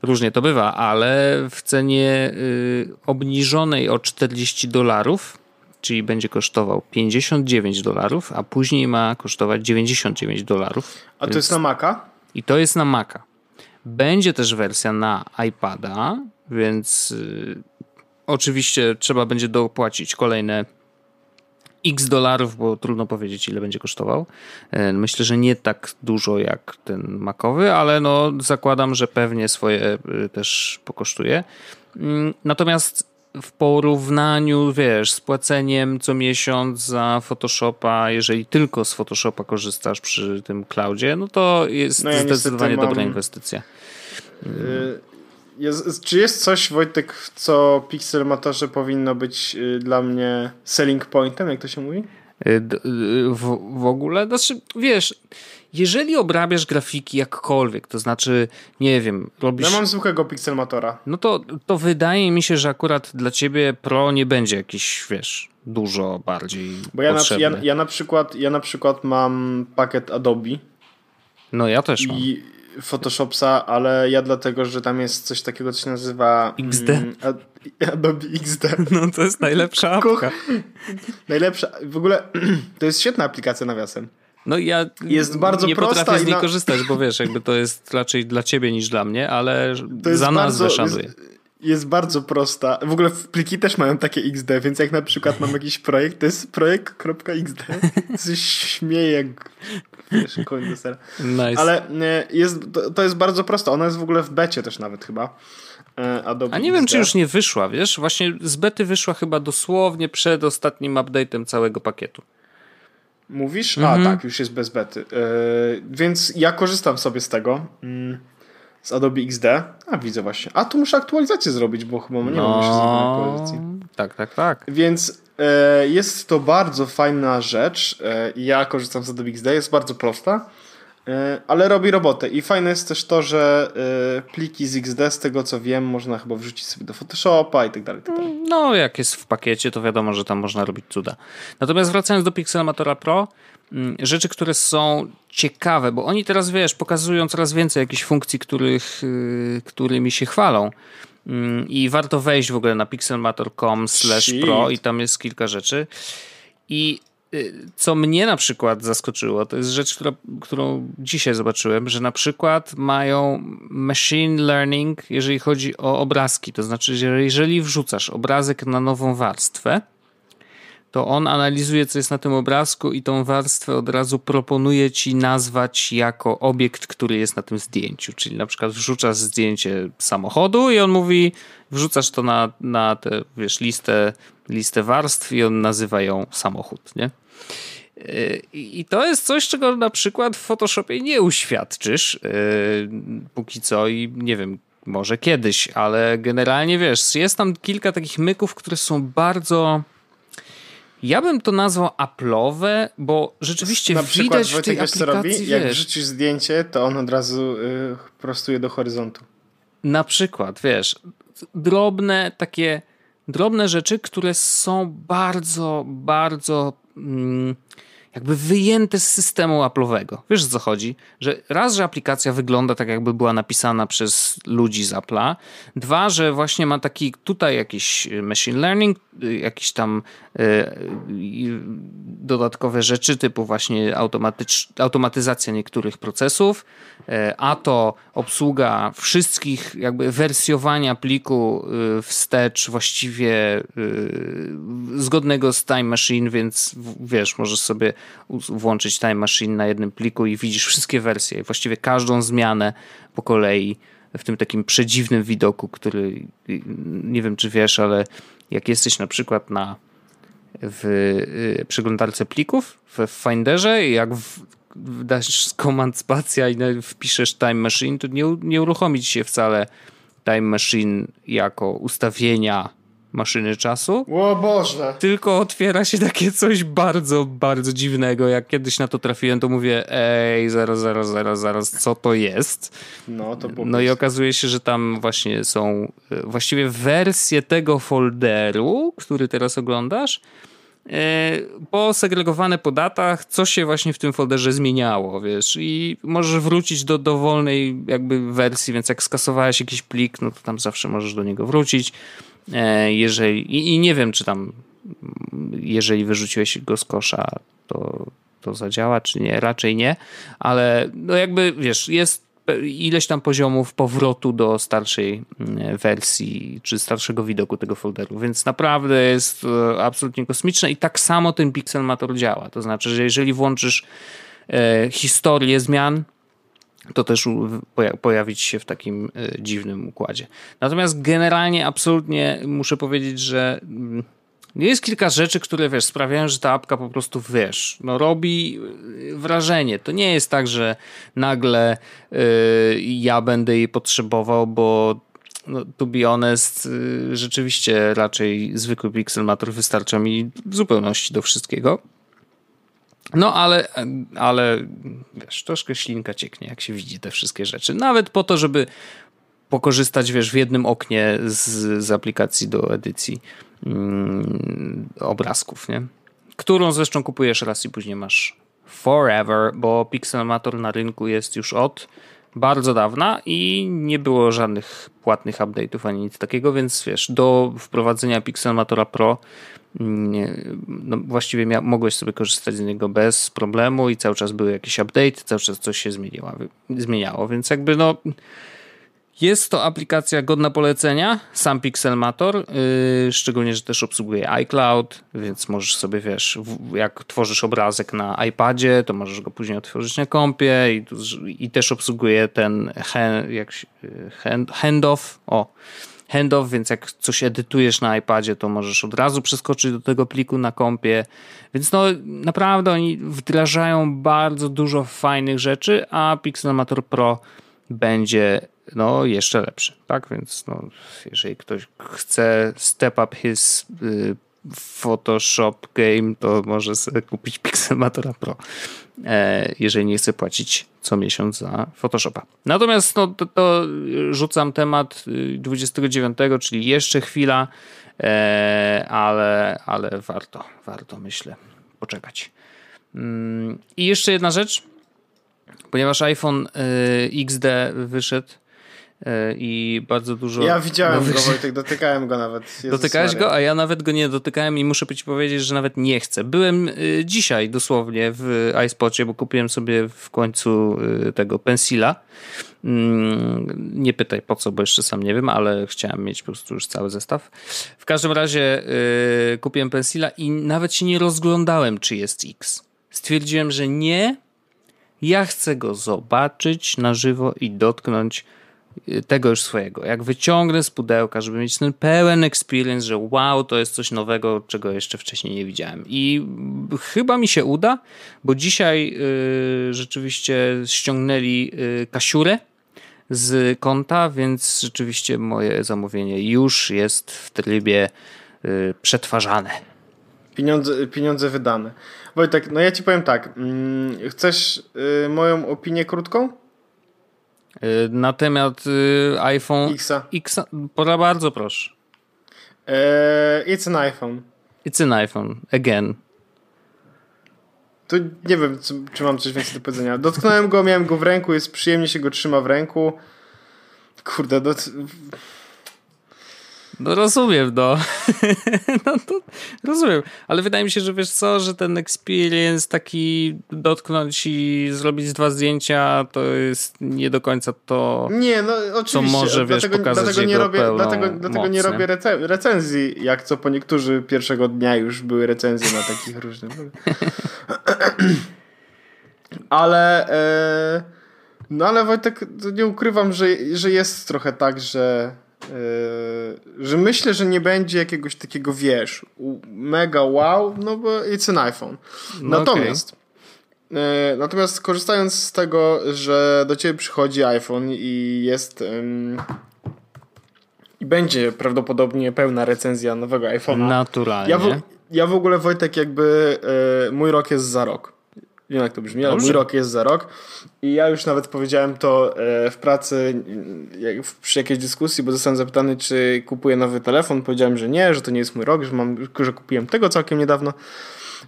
Speaker 3: Różnie to bywa, ale w cenie y, obniżonej o 40 dolarów, czyli będzie kosztował 59 dolarów, a później ma kosztować 99 dolarów.
Speaker 2: A to jest na Maca?
Speaker 3: I to jest na Maca. Będzie też wersja na iPada, więc y, oczywiście trzeba będzie dopłacić kolejne x dolarów, bo trudno powiedzieć ile będzie kosztował. E, Myślę, że nie tak dużo jak ten makowy, ale no zakładam, że pewnie swoje y, też pokosztuje. Mm, Natomiast w porównaniu, wiesz, z płaceniem co miesiąc za Photoshopa, jeżeli tylko z Photoshopa korzystasz przy tym cloudzie, no to jest
Speaker 2: No ja
Speaker 3: zdecydowanie
Speaker 2: mam-
Speaker 3: dobra inwestycja.
Speaker 2: Y, Jest, czy jest coś, Wojtek, co Pixelmatorze powinno być y, dla mnie selling pointem, jak to się mówi?
Speaker 3: Y, y, W, w ogóle, znaczy, wiesz, jeżeli obrabiasz grafiki jakkolwiek, to znaczy, nie wiem, robisz...
Speaker 2: Ja mam zwykłego Pixelmatora.
Speaker 3: No to, to wydaje mi się, że akurat dla ciebie Pro nie będzie jakiś, wiesz, dużo bardziej
Speaker 2: Bo ja na, ja, ja, na przykład, ja na przykład mam pakiet Adobe
Speaker 3: No ja też mam.
Speaker 2: i Photoshopsa, ale ja dlatego, że tam jest coś takiego, co się nazywa
Speaker 3: XD.
Speaker 2: mm, Ad- Adobe XD.
Speaker 3: No to jest najlepsza apka.
Speaker 2: Najlepsza, w ogóle to jest świetna aplikacja nawiasem.
Speaker 3: No ja
Speaker 2: Jest bardzo
Speaker 3: nie
Speaker 2: prosta
Speaker 3: potrafię z niej
Speaker 2: na-
Speaker 3: korzystać, bo wiesz, jakby to jest raczej dla ciebie niż dla mnie, ale za nazwę
Speaker 2: bardzo,
Speaker 3: szanuję.
Speaker 2: jest, jest bardzo prosta. W ogóle pliki też mają takie XD, więc jak na przykład mam jakiś projekt, to jest projekt.xd. Coś śmieje jak wiesz, koń do sera.
Speaker 3: Nice.
Speaker 2: Ale e, jest, to, to jest bardzo proste. Ona jest w ogóle w becie też nawet chyba. E, Adobe
Speaker 3: A nie wiem, czy już nie wyszła, wiesz? Właśnie z bety wyszła chyba dosłownie przed ostatnim update'em całego pakietu.
Speaker 2: Mówisz?
Speaker 3: Mhm.
Speaker 2: A tak, już jest bez bety. E, więc ja korzystam sobie z tego. Mm, z Adobe XD. A widzę właśnie. A tu muszę aktualizację zrobić, bo chyba nie mam jeszcze zrobionej aktualizacji.
Speaker 3: tak, tak, tak.
Speaker 2: Więc jest to bardzo fajna rzecz. E, ja korzystam z Adobe XD, jest bardzo prosta, e, ale robi robotę. I fajne jest też to, że pliki z XD, z tego co wiem, można chyba wrzucić sobie do Photoshopa i tak dalej. Tak
Speaker 3: no, jak jest w pakiecie, to wiadomo, że tam można robić cuda. Natomiast wracając do Pixelmatora Pro, mm, rzeczy, które są ciekawe, bo oni teraz, wiesz, pokazują coraz więcej jakichś funkcji, których, y, którymi się chwalą. Mm, I warto wejść w ogóle na pixelmator.com slash pro i tam jest kilka rzeczy. I y, co mnie na przykład zaskoczyło, to jest rzecz, która, którą dzisiaj zobaczyłem, że na przykład mają machine learning, jeżeli chodzi o obrazki. To znaczy, że jeżeli wrzucasz obrazek na nową warstwę, to on analizuje, co jest na tym obrazku i tą warstwę od razu proponuje ci nazwać jako obiekt, który jest na tym zdjęciu. Czyli na przykład wrzucasz zdjęcie samochodu i on mówi, wrzucasz to na, na tę, wiesz, listę, listę warstw i on nazywa ją samochód, nie? I to jest coś, czego na przykład w Photoshopie nie uświadczysz yy, póki co i nie wiem, może kiedyś, ale generalnie wiesz, jest tam kilka takich myków, które są bardzo ja bym to nazwał Apple'owe, bo rzeczywiście
Speaker 2: Na
Speaker 3: przykład, widać
Speaker 2: w tej aplikacji, co robi? Jak wrzucisz zdjęcie, to on od razu y, prostuje do horyzontu.
Speaker 3: Na przykład, wiesz, drobne takie drobne rzeczy, które są bardzo, bardzo mm, jakby wyjęte z systemu Apple'owego. Wiesz o co chodzi? Że raz, że aplikacja wygląda tak, jakby była napisana przez ludzi z Apple'a. Dwa, że właśnie ma taki tutaj jakiś machine learning, jakieś tam e, dodatkowe rzeczy typu właśnie automatyzacja niektórych procesów, a to obsługa wszystkich jakby wersjowania pliku e, wstecz właściwie zgodnego z Time Machine, więc wiesz, możesz sobie włączyć Time Machine na jednym pliku i widzisz wszystkie wersje, właściwie każdą zmianę po kolei w tym takim przedziwnym widoku, który nie wiem czy wiesz, ale jak jesteś na przykład na w y, przeglądarce plików w Finderze jak w, dasz komand spacja i wpiszesz Time Machine, to nie, nie uruchomi ci się wcale Time Machine jako ustawienia maszyny czasu.
Speaker 2: O Boże!
Speaker 3: Tylko otwiera się takie coś bardzo, bardzo dziwnego. Jak kiedyś na to trafiłem, to mówię, ej, zaraz, zaraz, zaraz, zaraz, co to jest?
Speaker 2: No, to
Speaker 3: No i okazuje się, że tam właśnie są e, właściwie wersje tego folderu, który teraz oglądasz, posegregowane po datach, co się właśnie w tym folderze zmieniało, wiesz, i możesz wrócić do dowolnej jakby wersji, więc jak skasowałeś jakiś plik, no to tam zawsze możesz do niego wrócić. E, jeżeli, i, i nie wiem, czy tam, jeżeli wyrzuciłeś go z kosza, to, to zadziała, czy nie, raczej nie, ale no jakby, wiesz, jest ileś tam poziomów powrotu do starszej mm, wersji, czy starszego widoku tego folderu, więc naprawdę jest e, absolutnie kosmiczne i tak samo ten Pixelmator działa, to znaczy, że jeżeli włączysz e, historię zmian, to też pojawić się w takim e, dziwnym układzie. Natomiast generalnie absolutnie muszę powiedzieć, że mm, jest kilka rzeczy, które wiesz, sprawiają, że ta apka po prostu wiesz, no robi e, wrażenie. To nie jest tak, że nagle yy, ja będę jej potrzebował, bo no, to be honest, yy, rzeczywiście raczej zwykły Pixelmator wystarcza mi w zupełności do wszystkiego. No ale, ale wiesz, troszkę ślinka cieknie, jak się widzi te wszystkie rzeczy. Nawet po to, żeby pokorzystać, wiesz, w jednym oknie z, z aplikacji do edycji mm, obrazków, nie? Którą zresztą kupujesz raz i później masz forever, bo Pixelmator na rynku jest już od bardzo dawna i nie było żadnych płatnych update'ów ani nic takiego, więc wiesz, do wprowadzenia Pixelmatora Pro nie, no właściwie mia- mogłeś sobie korzystać z niego bez problemu i cały czas były jakieś update, cały czas coś się zmieniło, zmieniało, więc jakby no jest to aplikacja godna polecenia, sam Pixelmator, yy, szczególnie, że też obsługuje iCloud, więc możesz sobie, wiesz, w, jak tworzysz obrazek na iPadzie, to możesz go później otworzyć na kompie i, i też obsługuje ten hand, jak, hand, handoff, o, handoff, więc jak coś edytujesz na iPadzie, to możesz od razu przeskoczyć do tego pliku na kompie. Więc no naprawdę oni wdrażają bardzo dużo fajnych rzeczy, a Pixelmator Pro będzie no jeszcze lepszy, tak? Więc no, jeżeli ktoś chce step up his y, Photoshop Game, to może sobie kupić Pixelmatora Pro, e, jeżeli nie chce płacić co miesiąc za Photoshopa. Natomiast no, to, to rzucam temat 29, y, czyli jeszcze chwila, e, ale, ale warto, warto myślę poczekać. Mm, I jeszcze jedna rzecz, ponieważ iPhone y, XD wyszedł i bardzo dużo.
Speaker 2: Ja widziałem nowych... go, Wojtek, dotykałem go nawet.
Speaker 3: Jezus Dotykałeś Maria. go, a ja nawet go nie dotykałem i muszę ci powiedzieć, że nawet nie chcę. Byłem y, dzisiaj dosłownie w iSpocie, bo kupiłem sobie w końcu y, tego pensila. Mm, nie pytaj po co, bo jeszcze sam nie wiem, ale chciałem mieć po prostu już cały zestaw. W każdym razie kupiłem pensila i nawet się nie rozglądałem, czy jest X. Stwierdziłem, że nie. Ja chcę go zobaczyć na żywo i dotknąć tego już swojego. Jak wyciągnę z pudełka, żeby mieć ten pełen experience, że wow, to jest coś nowego, czego jeszcze wcześniej nie widziałem. I chyba mi się uda, bo dzisiaj y, rzeczywiście ściągnęli y, kasiurę z konta, więc rzeczywiście moje zamówienie już jest w trybie y, przetwarzane.
Speaker 2: Pieniądze, pieniądze wydane. Wojtek, no ja ci powiem tak. Mm, chcesz y, moją opinię krótką?
Speaker 3: Y, na temat y, iPhone
Speaker 2: Xa.
Speaker 3: Pora bardzo proszę.
Speaker 2: Eee, it's an iPhone.
Speaker 3: It's an iPhone, again.
Speaker 2: To nie wiem, czy mam coś więcej do powiedzenia. Dotknąłem go, miałem go w ręku, jest przyjemnie się go trzyma w ręku. Kurde, do...
Speaker 3: No rozumiem, no. no to rozumiem. Ale wydaje mi się, że wiesz co, że ten experience taki dotknąć i zrobić dwa zdjęcia to jest nie do końca to,
Speaker 2: nie, no, oczywiście.
Speaker 3: co może wiesz, dlatego, pokazać dlatego nie robię,
Speaker 2: Dlatego, dlatego nie robię rece recenzji, jak co po niektórzy pierwszego dnia już były recenzje na takich różnych. ale e, no ale Wojtek, nie ukrywam, że, że jest trochę tak, że że myślę, że nie będzie jakiegoś takiego, wiesz, mega wow, no bo it's an iPhone. No natomiast okay. yy, natomiast korzystając z tego, że do ciebie przychodzi iPhone i jest yy, i będzie prawdopodobnie pełna recenzja nowego iPhone'a.
Speaker 3: Naturalnie.
Speaker 2: Ja w, ja w ogóle Wojtek jakby yy, mój rok jest za rok. Wiem jak to brzmi, ale mój rok jest za rok. I ja już nawet powiedziałem to e, w pracy przy jakiejś dyskusji, bo zostałem zapytany, czy kupuję nowy telefon. Powiedziałem, że nie, że to nie jest mój rok, że, mam, że kupiłem tego całkiem niedawno.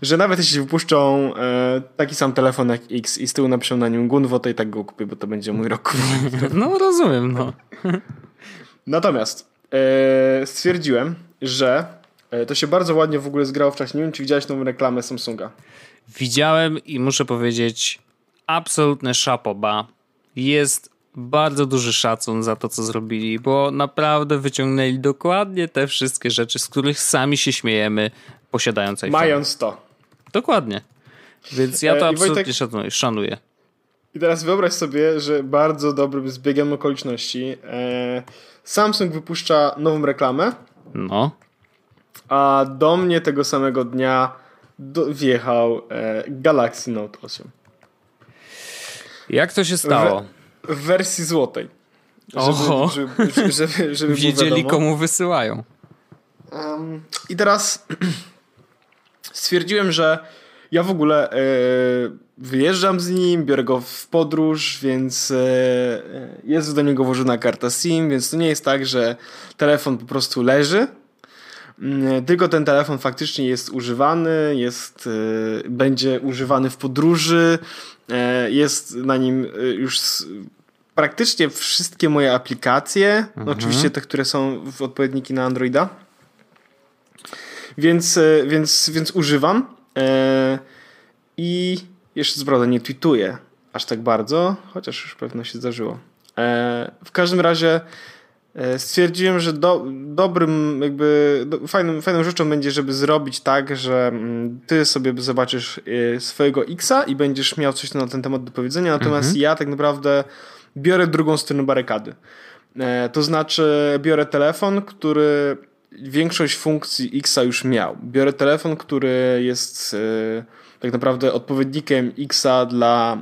Speaker 2: Że nawet jeśli wypuszczą e, taki sam telefon jak X i z tyłu napiszą na nim Gunwo, to i tak go kupię, bo to będzie mój rok.
Speaker 3: No rozumiem, no.
Speaker 2: Natomiast e, stwierdziłem, że to się bardzo ładnie w ogóle zgrało w czasie. Nie wiem, czy widziałeś nową reklamę Samsunga.
Speaker 3: Widziałem i muszę powiedzieć, absolutne szapoba. Jest bardzo duży szacun za to, co zrobili, bo naprawdę wyciągnęli dokładnie te wszystkie rzeczy, z których sami się śmiejemy, posiadając iPhone.
Speaker 2: Mając to.
Speaker 3: Dokładnie. Więc ja to e, absolutnie Wojtek, szanuję, szanuję.
Speaker 2: I teraz wyobraź sobie, że bardzo dobrym zbiegiem okoliczności e, Samsung wypuszcza nową reklamę.
Speaker 3: No.
Speaker 2: A do mnie tego samego dnia do, wjechał e, Galaxy Note 8.
Speaker 3: Jak to się stało?
Speaker 2: W, w wersji złotej.
Speaker 3: Oho. Żeby, żeby, żeby, żeby Wiedzieli komu wysyłają.
Speaker 2: Um, I teraz stwierdziłem, że ja w ogóle e, wyjeżdżam z nim, biorę go w podróż, więc e, jest do niego włożona karta SIM, więc to nie jest tak, że telefon po prostu leży tylko ten telefon faktycznie jest używany, jest, y, będzie używany w podróży, e, jest na nim y, już praktycznie wszystkie moje aplikacje, mhm. oczywiście te, które są w odpowiedniki na Androida. Więc, e, więc, więc używam e, i jeszcze co nie tweetuję aż tak bardzo, chociaż już pewno się zdarzyło. W każdym razie E, stwierdziłem, że do, dobrym, jakby do, fajnym, fajną rzeczą będzie, żeby zrobić tak, że mm, ty sobie zobaczysz e, swojego Xa i będziesz miał coś na ten temat do powiedzenia, natomiast mhm. ja tak naprawdę biorę drugą stronę barykady. E, to znaczy, biorę telefon, który większość funkcji Xa już miał. Biorę telefon, który jest tak naprawdę odpowiednikiem Xa dla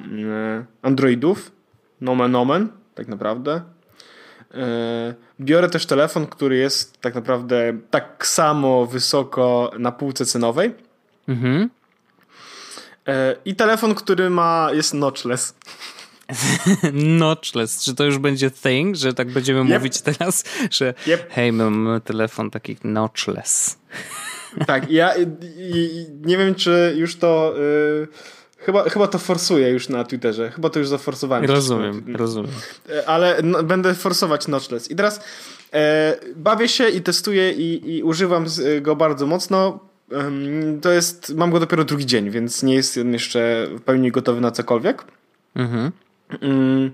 Speaker 2: Androidów. Nomen omen, tak naprawdę E, biorę też telefon, który jest tak naprawdę tak samo wysoko na półce cenowej.
Speaker 3: Mhm.
Speaker 2: E, I telefon, który ma, jest notchless.
Speaker 3: Notchless. Czy to już będzie thing, że tak będziemy
Speaker 2: Yep.
Speaker 3: mówić teraz, że
Speaker 2: Yep.
Speaker 3: hej, my mamy telefon taki notchless.
Speaker 2: Tak, ja i, i, nie wiem, czy już to. y, chyba, chyba to forsuję już na Twitterze. Chyba to już zaforsowałem.
Speaker 3: Rozumiem, rozumiem.
Speaker 2: E, Ale no, będę forsować Notchless. I teraz e, bawię się i testuję i, i używam go bardzo mocno. To jest. Mam go dopiero drugi dzień, więc nie jest on jeszcze w pełni gotowy na cokolwiek.
Speaker 3: Mhm.
Speaker 2: Mm,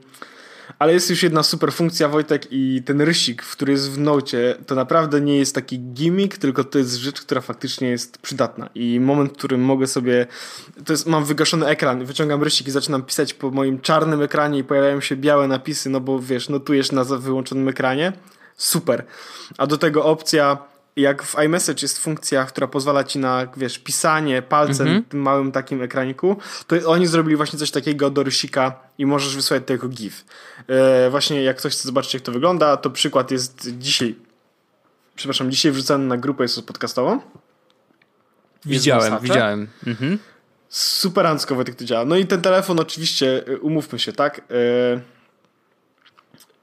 Speaker 2: ale jest już jedna super funkcja, Wojtek, i ten rysik, który jest w nocie, to naprawdę nie jest taki gimmick, tylko to jest rzecz, która faktycznie jest przydatna. I moment, w którym mogę sobie. To jest, mam wygaszony ekran, wyciągam rysik i zaczynam pisać po moim czarnym ekranie i pojawiają się białe napisy, no bo wiesz, notujesz na wyłączonym ekranie. Super. A do tego opcja. Jak w iMessage jest funkcja, która pozwala ci na, wiesz, pisanie palcem w tym małym takim ekraniku, to oni zrobili właśnie coś takiego do rysika i możesz wysłać to jako GIF. E, właśnie jak ktoś chce zobaczyć, jak to wygląda, to przykład jest dzisiaj, przepraszam, dzisiaj wrzucany na grupę jest podcastową.
Speaker 3: Widziałem, widziałem. Mhm.
Speaker 2: Super Ansko Wojtek to działa. No i ten telefon oczywiście, y, umówmy się, tak? Y,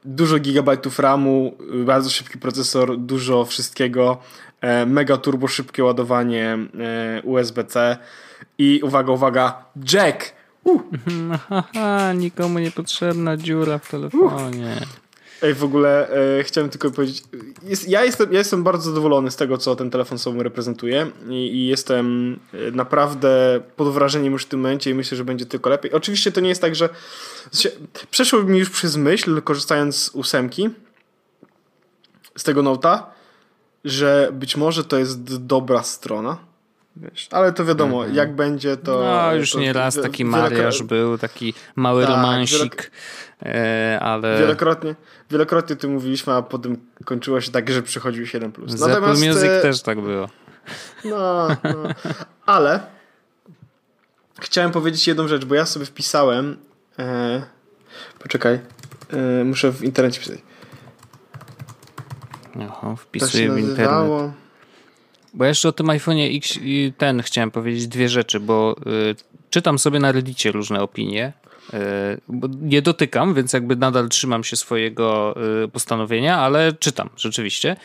Speaker 2: Dużo gigabajtów RAMu, bardzo szybki procesor, dużo wszystkiego, e, mega turbo szybkie ładowanie e, USB-C i uwaga, uwaga, jack!
Speaker 3: Haha, nikomu niepotrzebna dziura w telefonie.
Speaker 2: Ej, w ogóle e, chciałem tylko powiedzieć, jest, ja, jestem, ja jestem bardzo zadowolony z tego, co ten telefon sobą reprezentuje i, i jestem e, naprawdę pod wrażeniem już w tym momencie i myślę, że będzie tylko lepiej. Oczywiście to nie jest tak, że przeszło mi już przez myśl, korzystając z ósemki, z tego nota, że być może to jest dobra strona. Wiesz, ale to wiadomo, jak będzie to...
Speaker 3: No, już
Speaker 2: to,
Speaker 3: nie raz taki mariaż był, taki mały
Speaker 2: Tak,
Speaker 3: romansik, e, ale
Speaker 2: Wielokrotnie, wielokrotnie ty mówiliśmy, a potem kończyło się tak, że przychodził 7+.
Speaker 3: z Apple Music
Speaker 2: e,
Speaker 3: też tak było.
Speaker 2: No, no. Ale chciałem powiedzieć jedną rzecz, bo ja sobie wpisałem. E, poczekaj, e, muszę w internecie pisać.
Speaker 3: Oho, wpisuję w internet. Bo jeszcze o tym iPhone'ie X ten chciałem powiedzieć dwie rzeczy, bo y, czytam sobie na Reddicie różne opinie. Y, nie dotykam, więc jakby nadal trzymam się swojego y, postanowienia, ale czytam rzeczywiście.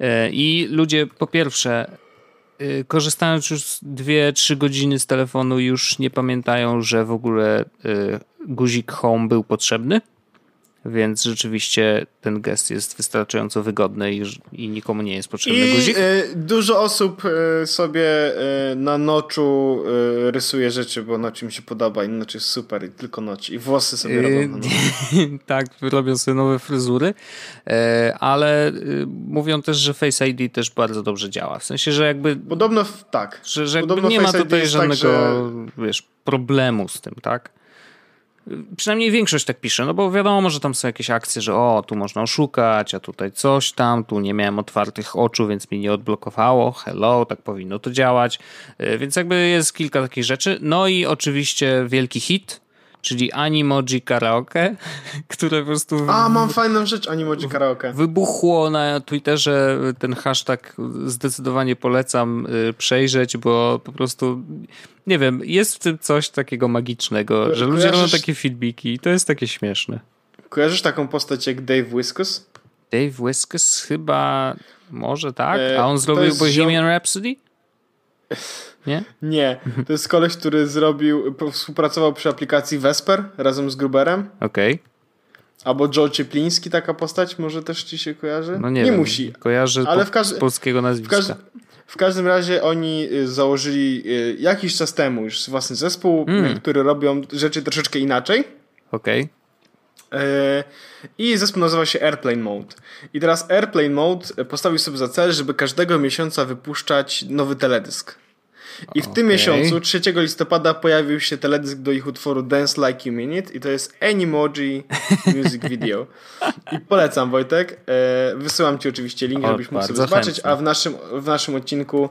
Speaker 3: Y, I ludzie po pierwsze y, korzystając już 2-3 godziny z telefonu już nie pamiętają, że w ogóle y, guzik home był potrzebny. Więc rzeczywiście ten gest jest wystarczająco wygodny i, i nikomu nie jest potrzebny
Speaker 2: I
Speaker 3: guzik.
Speaker 2: e, dużo osób e, sobie e, na noczu rysuje rzeczy, bo noc im się podoba i noc jest super i tylko noc. I włosy sobie robią.
Speaker 3: Tak, robią sobie nowe fryzury, ale mówią też, że Face ID też bardzo dobrze działa. W sensie, że jakby,
Speaker 2: Podobno tak.
Speaker 3: że, że
Speaker 2: Podobno
Speaker 3: nie ma tutaj
Speaker 2: tak,
Speaker 3: żadnego
Speaker 2: że-
Speaker 3: wiesz, problemu z tym, tak? Przynajmniej większość tak pisze, no bo wiadomo, że tam są jakieś akcje, że o, tu można oszukać, a tutaj coś tam, tu nie miałem otwartych oczu, więc mi nie odblokowało, hello, tak powinno to działać. E, Więc jakby jest kilka takich rzeczy. No i oczywiście wielki hit, czyli Animoji Karaoke, które po prostu
Speaker 2: A, mam fajną rzecz, Animoji Karaoke.
Speaker 3: wybuchło na Twitterze ten hashtag zdecydowanie polecam y, przejrzeć, bo po prostu nie wiem, jest w tym coś takiego magicznego, że ludzie robią takie feedbacki i to jest takie śmieszne.
Speaker 2: Kojarzysz taką postać jak Dave Wiskus?
Speaker 3: Dave Wiskus chyba może tak,
Speaker 2: E,
Speaker 3: a on zrobił Bohemian Rhapsody? Nie?
Speaker 2: Nie, to jest koleś, który zrobił, współpracował przy aplikacji Vesper razem z Gruberem.
Speaker 3: Okej.
Speaker 2: Albo Joe Ciepliński, taka postać, może też ci się kojarzy?
Speaker 3: No nie, wiem.
Speaker 2: musi.
Speaker 3: Kojarzę
Speaker 2: Ale
Speaker 3: po,
Speaker 2: w
Speaker 3: z polskiego
Speaker 2: W,
Speaker 3: nazwiska.
Speaker 2: każdy, w każdym razie oni y, założyli y, jakiś czas temu już własny zespół,
Speaker 3: Mm.
Speaker 2: y, który robią rzeczy troszeczkę inaczej.
Speaker 3: Okej.
Speaker 2: E, I zespół nazywa się Airplane Mode. I teraz Airplane Mode postawił sobie za cel, żeby każdego miesiąca wypuszczać nowy teledysk. I w tym
Speaker 3: Okej.
Speaker 2: miesiącu, 3 listopada, pojawił się teledysk do ich utworu Dance Like You Mean It i to jest Animoji Music Video. I polecam, Wojtek. E, wysyłam ci oczywiście link,
Speaker 3: O,
Speaker 2: żebyś mógł sobie zobaczyć,
Speaker 3: chętnie.
Speaker 2: a w naszym, w naszym odcinku, e,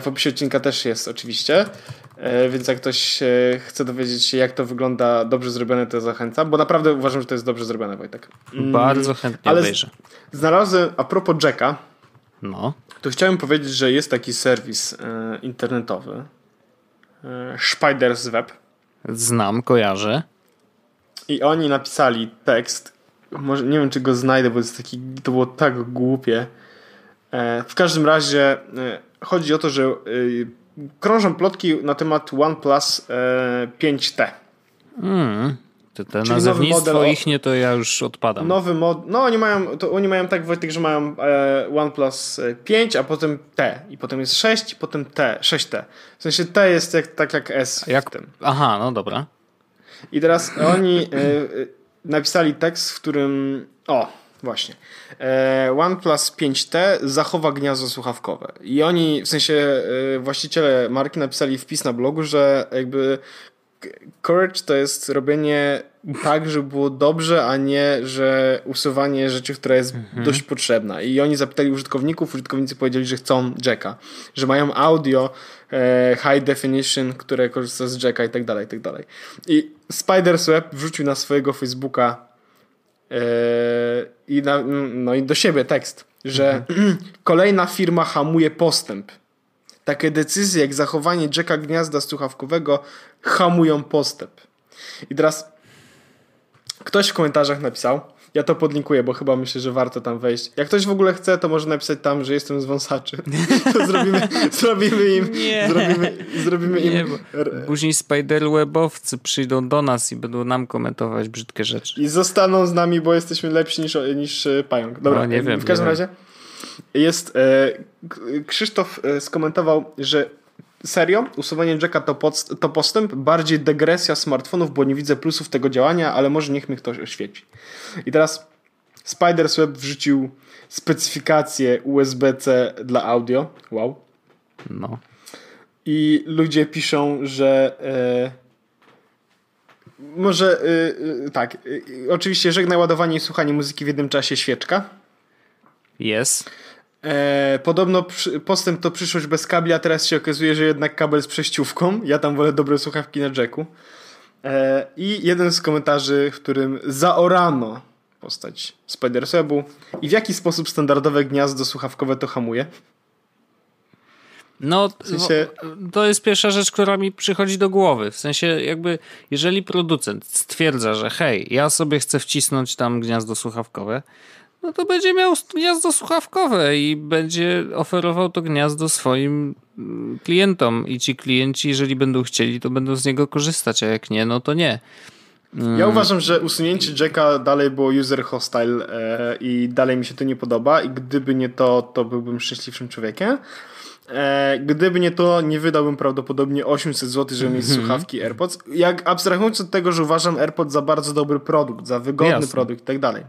Speaker 2: w opisie odcinka też jest oczywiście. E, więc jak ktoś e, chce dowiedzieć się, jak to wygląda dobrze zrobione, to zachęcam, bo naprawdę uważam, że to jest dobrze zrobione, Wojtek. Mm,
Speaker 3: Bardzo chętnie
Speaker 2: ale
Speaker 3: obejrzę.
Speaker 2: Znalazłem, a propos Jacka,
Speaker 3: No.
Speaker 2: to chciałem powiedzieć, że jest taki serwis e, internetowy, e, Spiders Web,
Speaker 3: Znam, kojarzę.
Speaker 2: i oni napisali tekst, może nie wiem, czy go znajdę, bo jest taki, to było tak głupie. E, w każdym razie e, chodzi o to, że e, krążą plotki na temat OnePlus e, 5T.
Speaker 3: Mm. To te
Speaker 2: Czyli
Speaker 3: nazewnictwo
Speaker 2: nowy model
Speaker 3: ich nie to ja już odpadam.
Speaker 2: Nowy mod, no oni mają, to oni mają tak Wojtek, że mają e, OnePlus 5, a potem T i potem jest 6 i potem T, 6T. W sensie T jest jak, tak jak S
Speaker 3: Jak-
Speaker 2: w tym.
Speaker 3: Aha, no dobra.
Speaker 2: I teraz oni e, e, napisali tekst, w którym. O, właśnie. E, OnePlus 5T zachowa gniazdo słuchawkowe. I oni, w sensie e, właściciele marki napisali wpis na blogu, że jakby Courage to jest robienie tak, żeby było dobrze, a nie, że usuwanie rzeczy, która jest dość potrzebna. I oni zapytali użytkowników, użytkownicy powiedzieli, że chcą jacka, że mają audio e, high definition, które korzysta z jacka i tak dalej, i tak dalej. I Spiders Web wrzucił na swojego Facebooka i, na, no i do siebie tekst, że kolejna firma hamuje postęp. Takie decyzje jak zachowanie jacka gniazda słuchawkowego hamują postęp. I teraz ktoś w komentarzach napisał, ja to podlinkuję, bo chyba myślę, że warto tam wejść. Jak ktoś w ogóle chce, to może napisać tam, że jestem z wąsaczy. To zrobimy, zrobimy im,
Speaker 3: Nie.
Speaker 2: zrobimy, zrobimy
Speaker 3: Nie,
Speaker 2: im
Speaker 3: później spiderwebowcy przyjdą do nas i będą nam komentować brzydkie rzeczy.
Speaker 2: i zostaną z nami, bo jesteśmy lepsi niż, niż e, pająk. Dobra,
Speaker 3: No, nie
Speaker 2: e,
Speaker 3: wiem,
Speaker 2: w każdym razie jest e, Krzysztof e, skomentował, że serio, usuwanie jacka to, pod, to postęp, bardziej degresja smartfonów, bo nie widzę plusów tego działania, ale może niech mnie ktoś oświeci. I teraz Spiders Web wrzucił specyfikację USB-C dla audio. Wow.
Speaker 3: No.
Speaker 2: I ludzie piszą, że e, może e, tak, e, oczywiście żegnaj ładowanie i słuchanie muzyki w jednym czasie świeczka.
Speaker 3: Jest.
Speaker 2: E, podobno przy, postęp to przyszłość bez kabli, a teraz się okazuje, że jednak kabel z przejściówką. Ja tam wolę dobre słuchawki na jacku. E, I jeden z komentarzy, w którym zaorano postać Spidersebu i w jaki sposób standardowe gniazdo słuchawkowe to hamuje.
Speaker 3: No,
Speaker 2: sensie-
Speaker 3: wo- to jest pierwsza rzecz, która mi przychodzi do głowy. W sensie, jakby, jeżeli producent stwierdza, że hej, ja sobie chcę wcisnąć tam gniazdo słuchawkowe, no to będzie miał gniazdo słuchawkowe i będzie oferował to gniazdo swoim mm, klientom. I ci klienci, jeżeli będą chcieli, to będą z niego korzystać, a jak nie, no to nie.
Speaker 2: Ja uważam, że usunięcie jacka dalej było user hostile e, i dalej mi się to nie podoba i gdyby nie to, to byłbym szczęśliwszym człowiekiem. E, gdyby nie to, nie wydałbym prawdopodobnie 800 zł, żeby mieć słuchawki AirPods. Jak abstrahując od tego, że uważam AirPods za bardzo dobry produkt, za wygodny
Speaker 3: Jasne.
Speaker 2: produkt i tak dalej.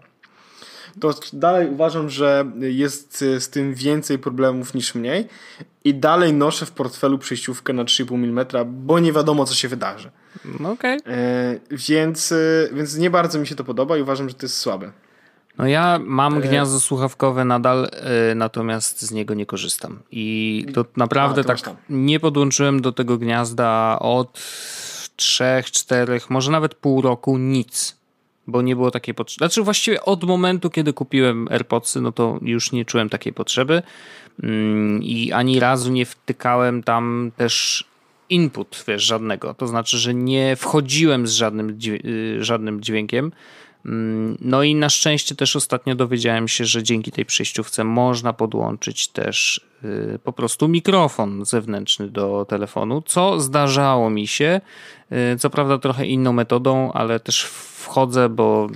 Speaker 2: To dalej uważam, że jest e, z tym więcej problemów niż mniej i dalej noszę w portfelu przejściówkę na 3,5 mm, bo nie wiadomo co się wydarzy.
Speaker 3: No okej.
Speaker 2: E, więc, e, więc nie bardzo mi się to podoba i uważam, że to jest słabe.
Speaker 3: No ja mam gniazdo słuchawkowe nadal, y, natomiast z niego nie korzystam. I to naprawdę
Speaker 2: A, to
Speaker 3: tak nie podłączyłem do tego gniazda od trzech, czterech, może nawet pół roku nic. Bo nie było takiej potrzeby. Znaczy właściwie od momentu, kiedy kupiłem AirPodsy, no to już nie czułem takiej potrzeby. Mm, I ani razu nie wtykałem tam też input, wiesz, żadnego. To znaczy, że nie wchodziłem z żadnym, y, żadnym dźwiękiem. Mm, No i na szczęście też ostatnio dowiedziałem się, że dzięki tej przejściówce można podłączyć też y, po prostu mikrofon zewnętrzny do telefonu, co zdarzało mi się. Y, Co prawda trochę inną metodą, ale też wchodzę, bo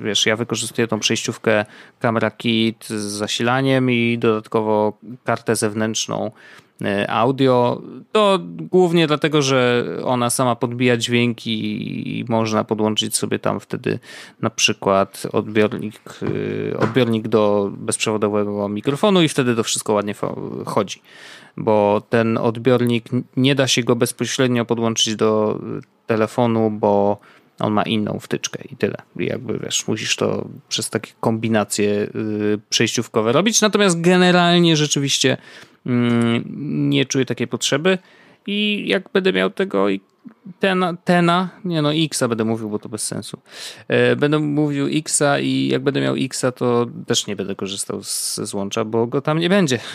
Speaker 3: wiesz, ja wykorzystuję tą przejściówkę Camera Kit z zasilaniem i dodatkowo kartę zewnętrzną y, audio. To głównie dlatego, że ona sama podbija dźwięki i można podłączyć sobie tam wtedy na przykład odbiornik, y, odbiornik do bezprzewodowego mikrofonu i wtedy to wszystko ładnie chodzi. Bo ten odbiornik nie da się go bezpośrednio podłączyć do y, telefonu, bo on ma inną wtyczkę i tyle. I jakby wiesz, musisz to przez takie kombinacje y, przejściówkowe robić. Natomiast generalnie rzeczywiście mm, nie czuję takiej potrzeby. i jak będę miał tego i tena, tena, nie no Xa będę mówił, bo to bez sensu. E, Będę mówił Xa i jak będę miał Xa, to też nie będę korzystał z, ze złącza, bo go tam nie będzie.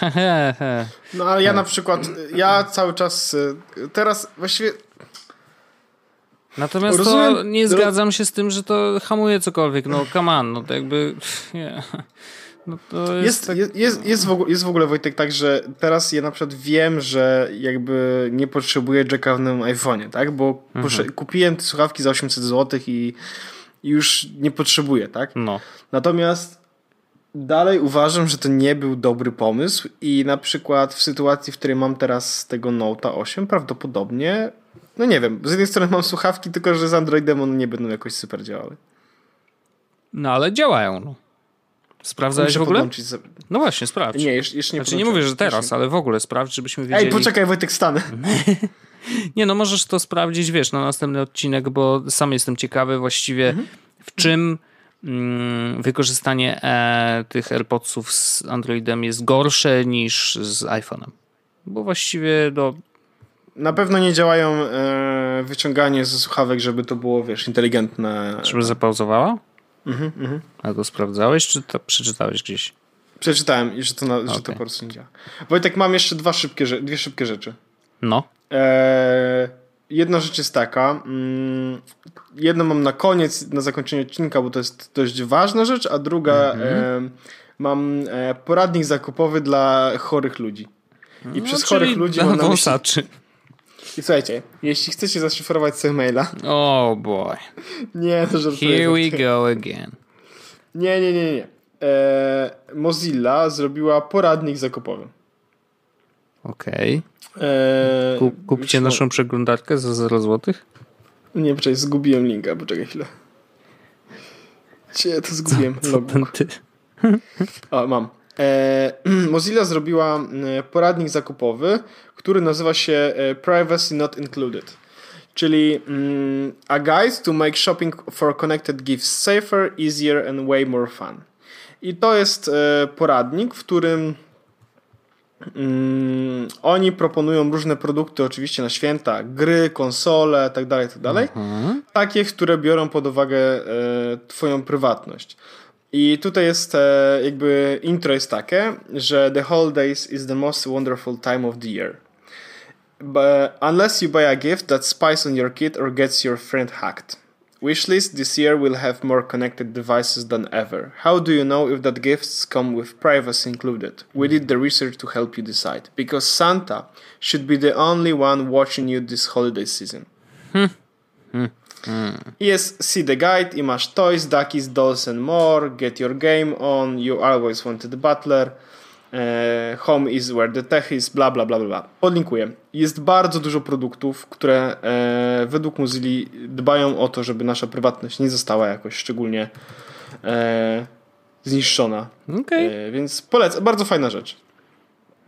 Speaker 2: No ale ja na przykład, ja cały czas y, teraz właściwie
Speaker 3: Natomiast to nie zgadzam się z tym, że to hamuje cokolwiek. No come on, no to jakby... Nie. No to jest,
Speaker 2: Jest,
Speaker 3: tak...
Speaker 2: jest, jest, jest, w ogóle, jest w ogóle Wojtek tak, że teraz ja na przykład wiem, że jakby nie potrzebuję jacka w nowym iPhone'ie, tak? Bo posze- kupiłem te słuchawki za 800 zł i, już nie potrzebuję, tak?
Speaker 3: No.
Speaker 2: Natomiast dalej uważam, że to nie był dobry pomysł i na przykład w sytuacji, w której mam teraz tego Note'a 8, prawdopodobnie, no nie wiem, z jednej strony mam słuchawki, tylko że z Androidem one nie będą jakoś super działały.
Speaker 3: no ale działają, no. Sprawdzałeś
Speaker 2: Muszę
Speaker 3: w ogóle?
Speaker 2: podłączyć
Speaker 3: No właśnie, sprawdź.
Speaker 2: Nie, jeszcze, jeszcze nie
Speaker 3: Znaczy nie mówię, że teraz, ale w ogóle sprawdź, żebyśmy wiedzieli.
Speaker 2: Ej, poczekaj Wojtek, stanę.
Speaker 3: Nie, no możesz to sprawdzić, wiesz, na następny odcinek, bo sam jestem ciekawy właściwie
Speaker 2: Mhm.
Speaker 3: w czym mm, wykorzystanie e, tych AirPodsów z Androidem jest gorsze niż z iPhone'em. Bo właściwie no,
Speaker 2: Na pewno nie działają e, wyciąganie ze słuchawek, żeby to było, wiesz, inteligentne.
Speaker 3: żeby zapauzowała?
Speaker 2: Mhm,
Speaker 3: A to sprawdzałeś, czy to przeczytałeś gdzieś?
Speaker 2: Przeczytałem, i że to, na, że to po prostu nie działa. Wojtek, mam jeszcze dwa szybkie, dwie szybkie rzeczy.
Speaker 3: No.
Speaker 2: E, jedna rzecz jest taka. Mm, jedną mam na koniec, na zakończenie odcinka, bo to jest dość ważna rzecz, a druga e, mam e, poradnik zakupowy dla chorych ludzi. I przez
Speaker 3: no,
Speaker 2: chorych
Speaker 3: czyli
Speaker 2: ludzi mam na myśli... I słuchajcie, jeśli chcecie zaszyfrować sobie maila...
Speaker 3: Oh boy.
Speaker 2: Nie, to żartuję.
Speaker 3: Here we go again.
Speaker 2: Nie, nie, nie, nie. E, Mozilla zrobiła poradnik zakupowy.
Speaker 3: Okej.
Speaker 2: E,
Speaker 3: Kup, kupcie naszą przeglądarkę za 0 zł.
Speaker 2: Nie, poczekaj, zgubiłem linka, poczekaj chwilę. Cie, to zgubiłem. Logbook.
Speaker 3: Ty.
Speaker 2: O, mam. E, Mozilla zrobiła e, poradnik zakupowy, który nazywa się e, Privacy Not Included. Czyli mm, a guide to make shopping for connected gifts safer, easier and way more fun. I to jest poradnik, w którym mm, oni proponują różne produkty oczywiście na święta, gry, konsole, tak dalej, tak dalej. Takie, które biorą pod uwagę e, twoją prywatność. I tutaj jest jakby intro jest takie, że the holidays is the most wonderful time of the year. But unless you buy a gift that spies on your kid or gets your friend hacked. Wishlist this year will have more connected devices than ever. How do you know if that gifts come with privacy included? We did the research to help you decide. Because Santa should be the only one watching you this holiday season. Hmm. Jest See the Guide i masz Toys, Duckies, Dolls and More, Get Your Game On, You Always Wanted Butler, e, Home is Where the Tech is, bla bla bla bla. Podlinkuję. Jest bardzo dużo produktów, które e, według Mozilla dbają o to, żeby nasza prywatność nie została jakoś szczególnie e, zniszczona. E, więc polecam, bardzo fajna rzecz.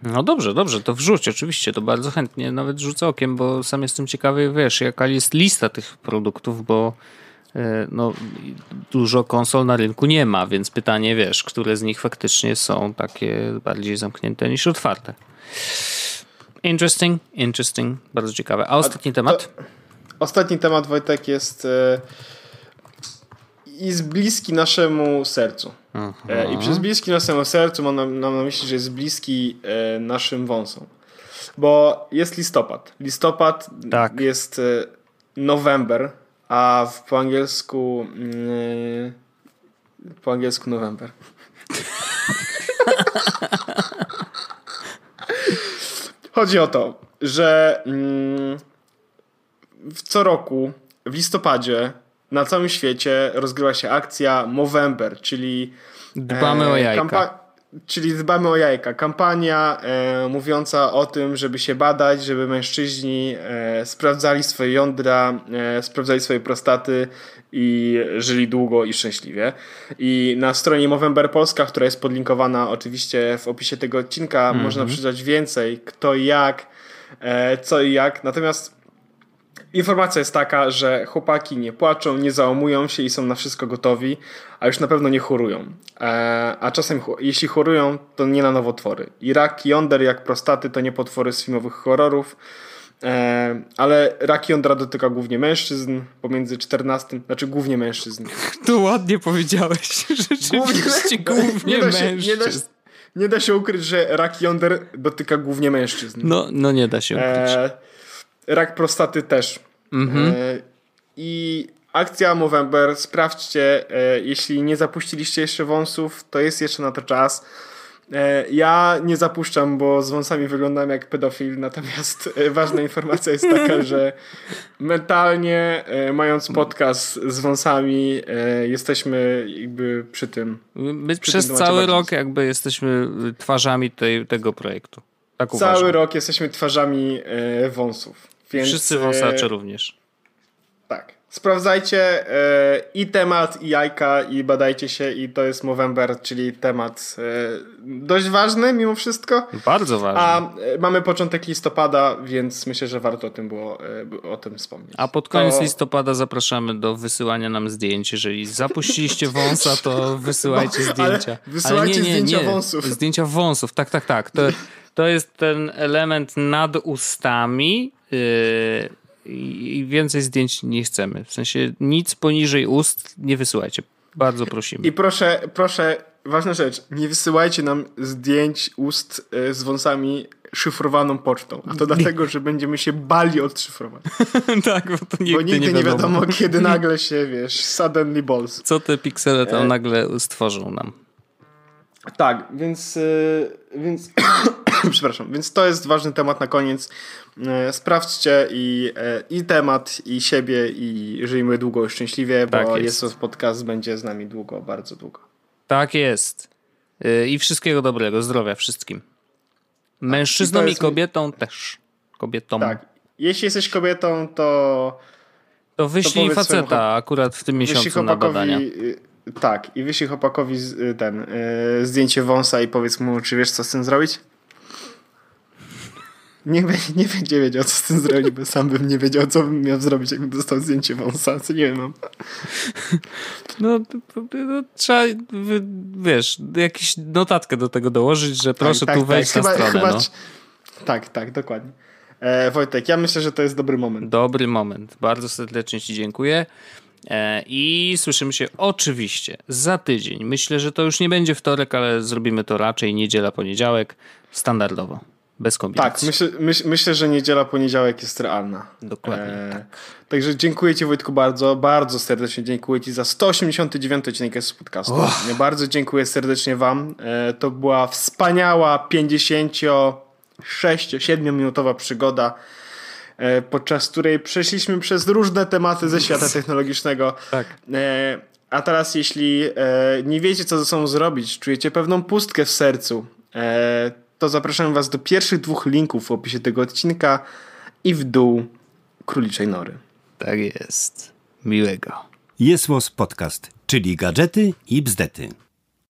Speaker 3: No dobrze, dobrze, to wrzuć oczywiście, to bardzo chętnie nawet rzucę okiem, bo sam jestem ciekawy, wiesz, jaka jest lista tych produktów, bo e, no, dużo konsol na rynku nie ma, więc pytanie, wiesz, które z nich faktycznie są takie bardziej zamknięte niż otwarte. Interesting, interesting, bardzo ciekawe. A ostatni temat?
Speaker 2: Ostatni temat, Wojtek, jest e, jest bliski naszemu sercu. E, I przez bliski naszemu sercu mam na, mam na myśli, że jest bliski e, naszym wąsom. Bo jest listopad. Listopad
Speaker 3: Tak.
Speaker 2: jest e, November, a w, po angielsku mm, po angielsku November. Chodzi o to, że mm, w co roku w listopadzie na całym świecie rozgrywa się akcja Movember, czyli
Speaker 3: Dbamy o jajka.
Speaker 2: czyli dbamy o jajka. Kampania e, mówiąca o tym, żeby się badać, żeby mężczyźni e, sprawdzali swoje jądra, e, sprawdzali swoje prostaty i żyli długo i szczęśliwie. I na stronie Movember Polska, która jest podlinkowana oczywiście w opisie tego odcinka, można przeczytać więcej, kto i jak, e, co i jak. Natomiast Informacja jest taka, że chłopaki nie płaczą, nie załamują się i są na wszystko gotowi, a już na pewno nie chorują. E, a czasem, jeśli chorują, to nie na nowotwory. I rak jąder, jak prostaty, to nie potwory z filmowych horrorów. E, ale rak jądra dotyka głównie mężczyzn pomiędzy 14, znaczy głównie mężczyzn.
Speaker 3: To ładnie powiedziałeś. Rzeczywiście głównie
Speaker 2: nie da się,
Speaker 3: mężczyzn.
Speaker 2: Nie da, się- nie da się ukryć, że rak jąder dotyka głównie mężczyzn.
Speaker 3: No, no nie da się ukryć.
Speaker 2: E, rak prostaty też.
Speaker 3: Mhm.
Speaker 2: E, I akcja Movember, sprawdźcie, e, jeśli nie zapuściliście jeszcze wąsów, to jest jeszcze na to czas. E, ja nie zapuszczam, bo z wąsami wyglądam jak pedofil, natomiast ważna informacja jest taka, że mentalnie, mając podcast z wąsami, jesteśmy jakby przy tym.
Speaker 3: My
Speaker 2: przy
Speaker 3: przez
Speaker 2: tym
Speaker 3: cały rok jakby jesteśmy twarzami tej, tego projektu. Tak
Speaker 2: Cały
Speaker 3: uważam.
Speaker 2: rok jesteśmy twarzami wąsów. Więc,
Speaker 3: Wszyscy
Speaker 2: e,
Speaker 3: wąsacze również.
Speaker 2: Tak. Sprawdzajcie e, i temat, i jajka, i badajcie się, i to jest Movember, czyli temat e, dość ważny mimo wszystko.
Speaker 3: Bardzo ważne.
Speaker 2: A e, mamy początek listopada, więc myślę, że warto o tym było e, o tym wspomnieć.
Speaker 3: A pod koniec
Speaker 2: To-
Speaker 3: listopada zapraszamy do wysyłania nam zdjęć. Jeżeli zapuściliście wąsa, to wysyłajcie
Speaker 2: No, ale
Speaker 3: zdjęcia.
Speaker 2: wysyłajcie zdjęcia wąsów.
Speaker 3: Zdjęcia wąsów, tak, tak, tak. To, to jest ten element nad ustami i więcej zdjęć nie chcemy. W sensie nic poniżej ust nie wysyłajcie. Bardzo prosimy.
Speaker 2: I proszę, proszę, ważna rzecz, nie wysyłajcie nam zdjęć ust e, z wąsami szyfrowaną pocztą. A to dlatego, że będziemy się bali odszyfrować.
Speaker 3: tak, bo to nigdy,
Speaker 2: Bo nigdy
Speaker 3: nie, wiadomo.
Speaker 2: kiedy nagle się, wiesz, suddenly balls.
Speaker 3: Co te piksele tam
Speaker 2: E.
Speaker 3: nagle stworzą nam.
Speaker 2: Tak, więc, y, więc przepraszam, więc to jest ważny temat na koniec. Y, Sprawdźcie i, y, i temat, i siebie, i żyjmy długo i szczęśliwie,
Speaker 3: Tak
Speaker 2: bo
Speaker 3: jest.
Speaker 2: jest to podcast będzie z nami długo, bardzo długo.
Speaker 3: Tak jest. Yy, I wszystkiego dobrego, zdrowia wszystkim. Mężczyznom
Speaker 2: I to
Speaker 3: i,
Speaker 2: jest-
Speaker 3: kobietom też. Kobietom.
Speaker 2: Tak. Jeśli jesteś kobietą, to
Speaker 3: To wyślij
Speaker 2: swojemu
Speaker 3: faceta akurat w tym miesiącu na badania.
Speaker 2: tak, i wyślij chłopakowi ten, y, zdjęcie wąsa i powiedz mu, czy wiesz co z tym zrobić? Nie, nie będzie wiedział, co z tym zrobić, bo sam bym nie wiedział, co bym miał zrobić, jakbym dostał zdjęcie wąsa. Co nie wiem.
Speaker 3: No, to trzeba, wiesz, jakąś notatkę do tego dołożyć, że proszę
Speaker 2: tak,
Speaker 3: tu
Speaker 2: tak,
Speaker 3: wejść
Speaker 2: tak.
Speaker 3: na
Speaker 2: Chyba-
Speaker 3: stronę.
Speaker 2: chyba-
Speaker 3: no.
Speaker 2: Tak, tak, dokładnie. E, Wojtek, ja myślę, że to jest dobry moment.
Speaker 3: Dobry moment. Bardzo serdecznie Ci dziękuję. E, I słyszymy się oczywiście za tydzień. Myślę, że to już nie będzie wtorek, ale zrobimy to raczej niedziela, poniedziałek. Standardowo. Bez
Speaker 2: Tak,
Speaker 3: kombinacji.
Speaker 2: myślę, myśl, myślę, że niedziela, poniedziałek jest realna.
Speaker 3: Dokładnie.
Speaker 2: E, Także dziękuję Ci Wojtku bardzo, bardzo serdecznie dziękuję Ci za 189 odcinek z podcastu. Bardzo dziękuję serdecznie Wam. E, To była wspaniała 56-7 minutowa przygoda, e, podczas której przeszliśmy przez różne tematy ze świata technologicznego.
Speaker 3: Tak.
Speaker 2: E, A teraz jeśli e, nie wiecie co ze sobą zrobić, czujecie pewną pustkę w sercu, e, to zapraszam Was do pierwszych dwóch linków w opisie tego odcinka i w dół króliczej nory.
Speaker 3: Tak jest. Miłego.
Speaker 5: Jest Podcast, czyli gadżety i bzdety.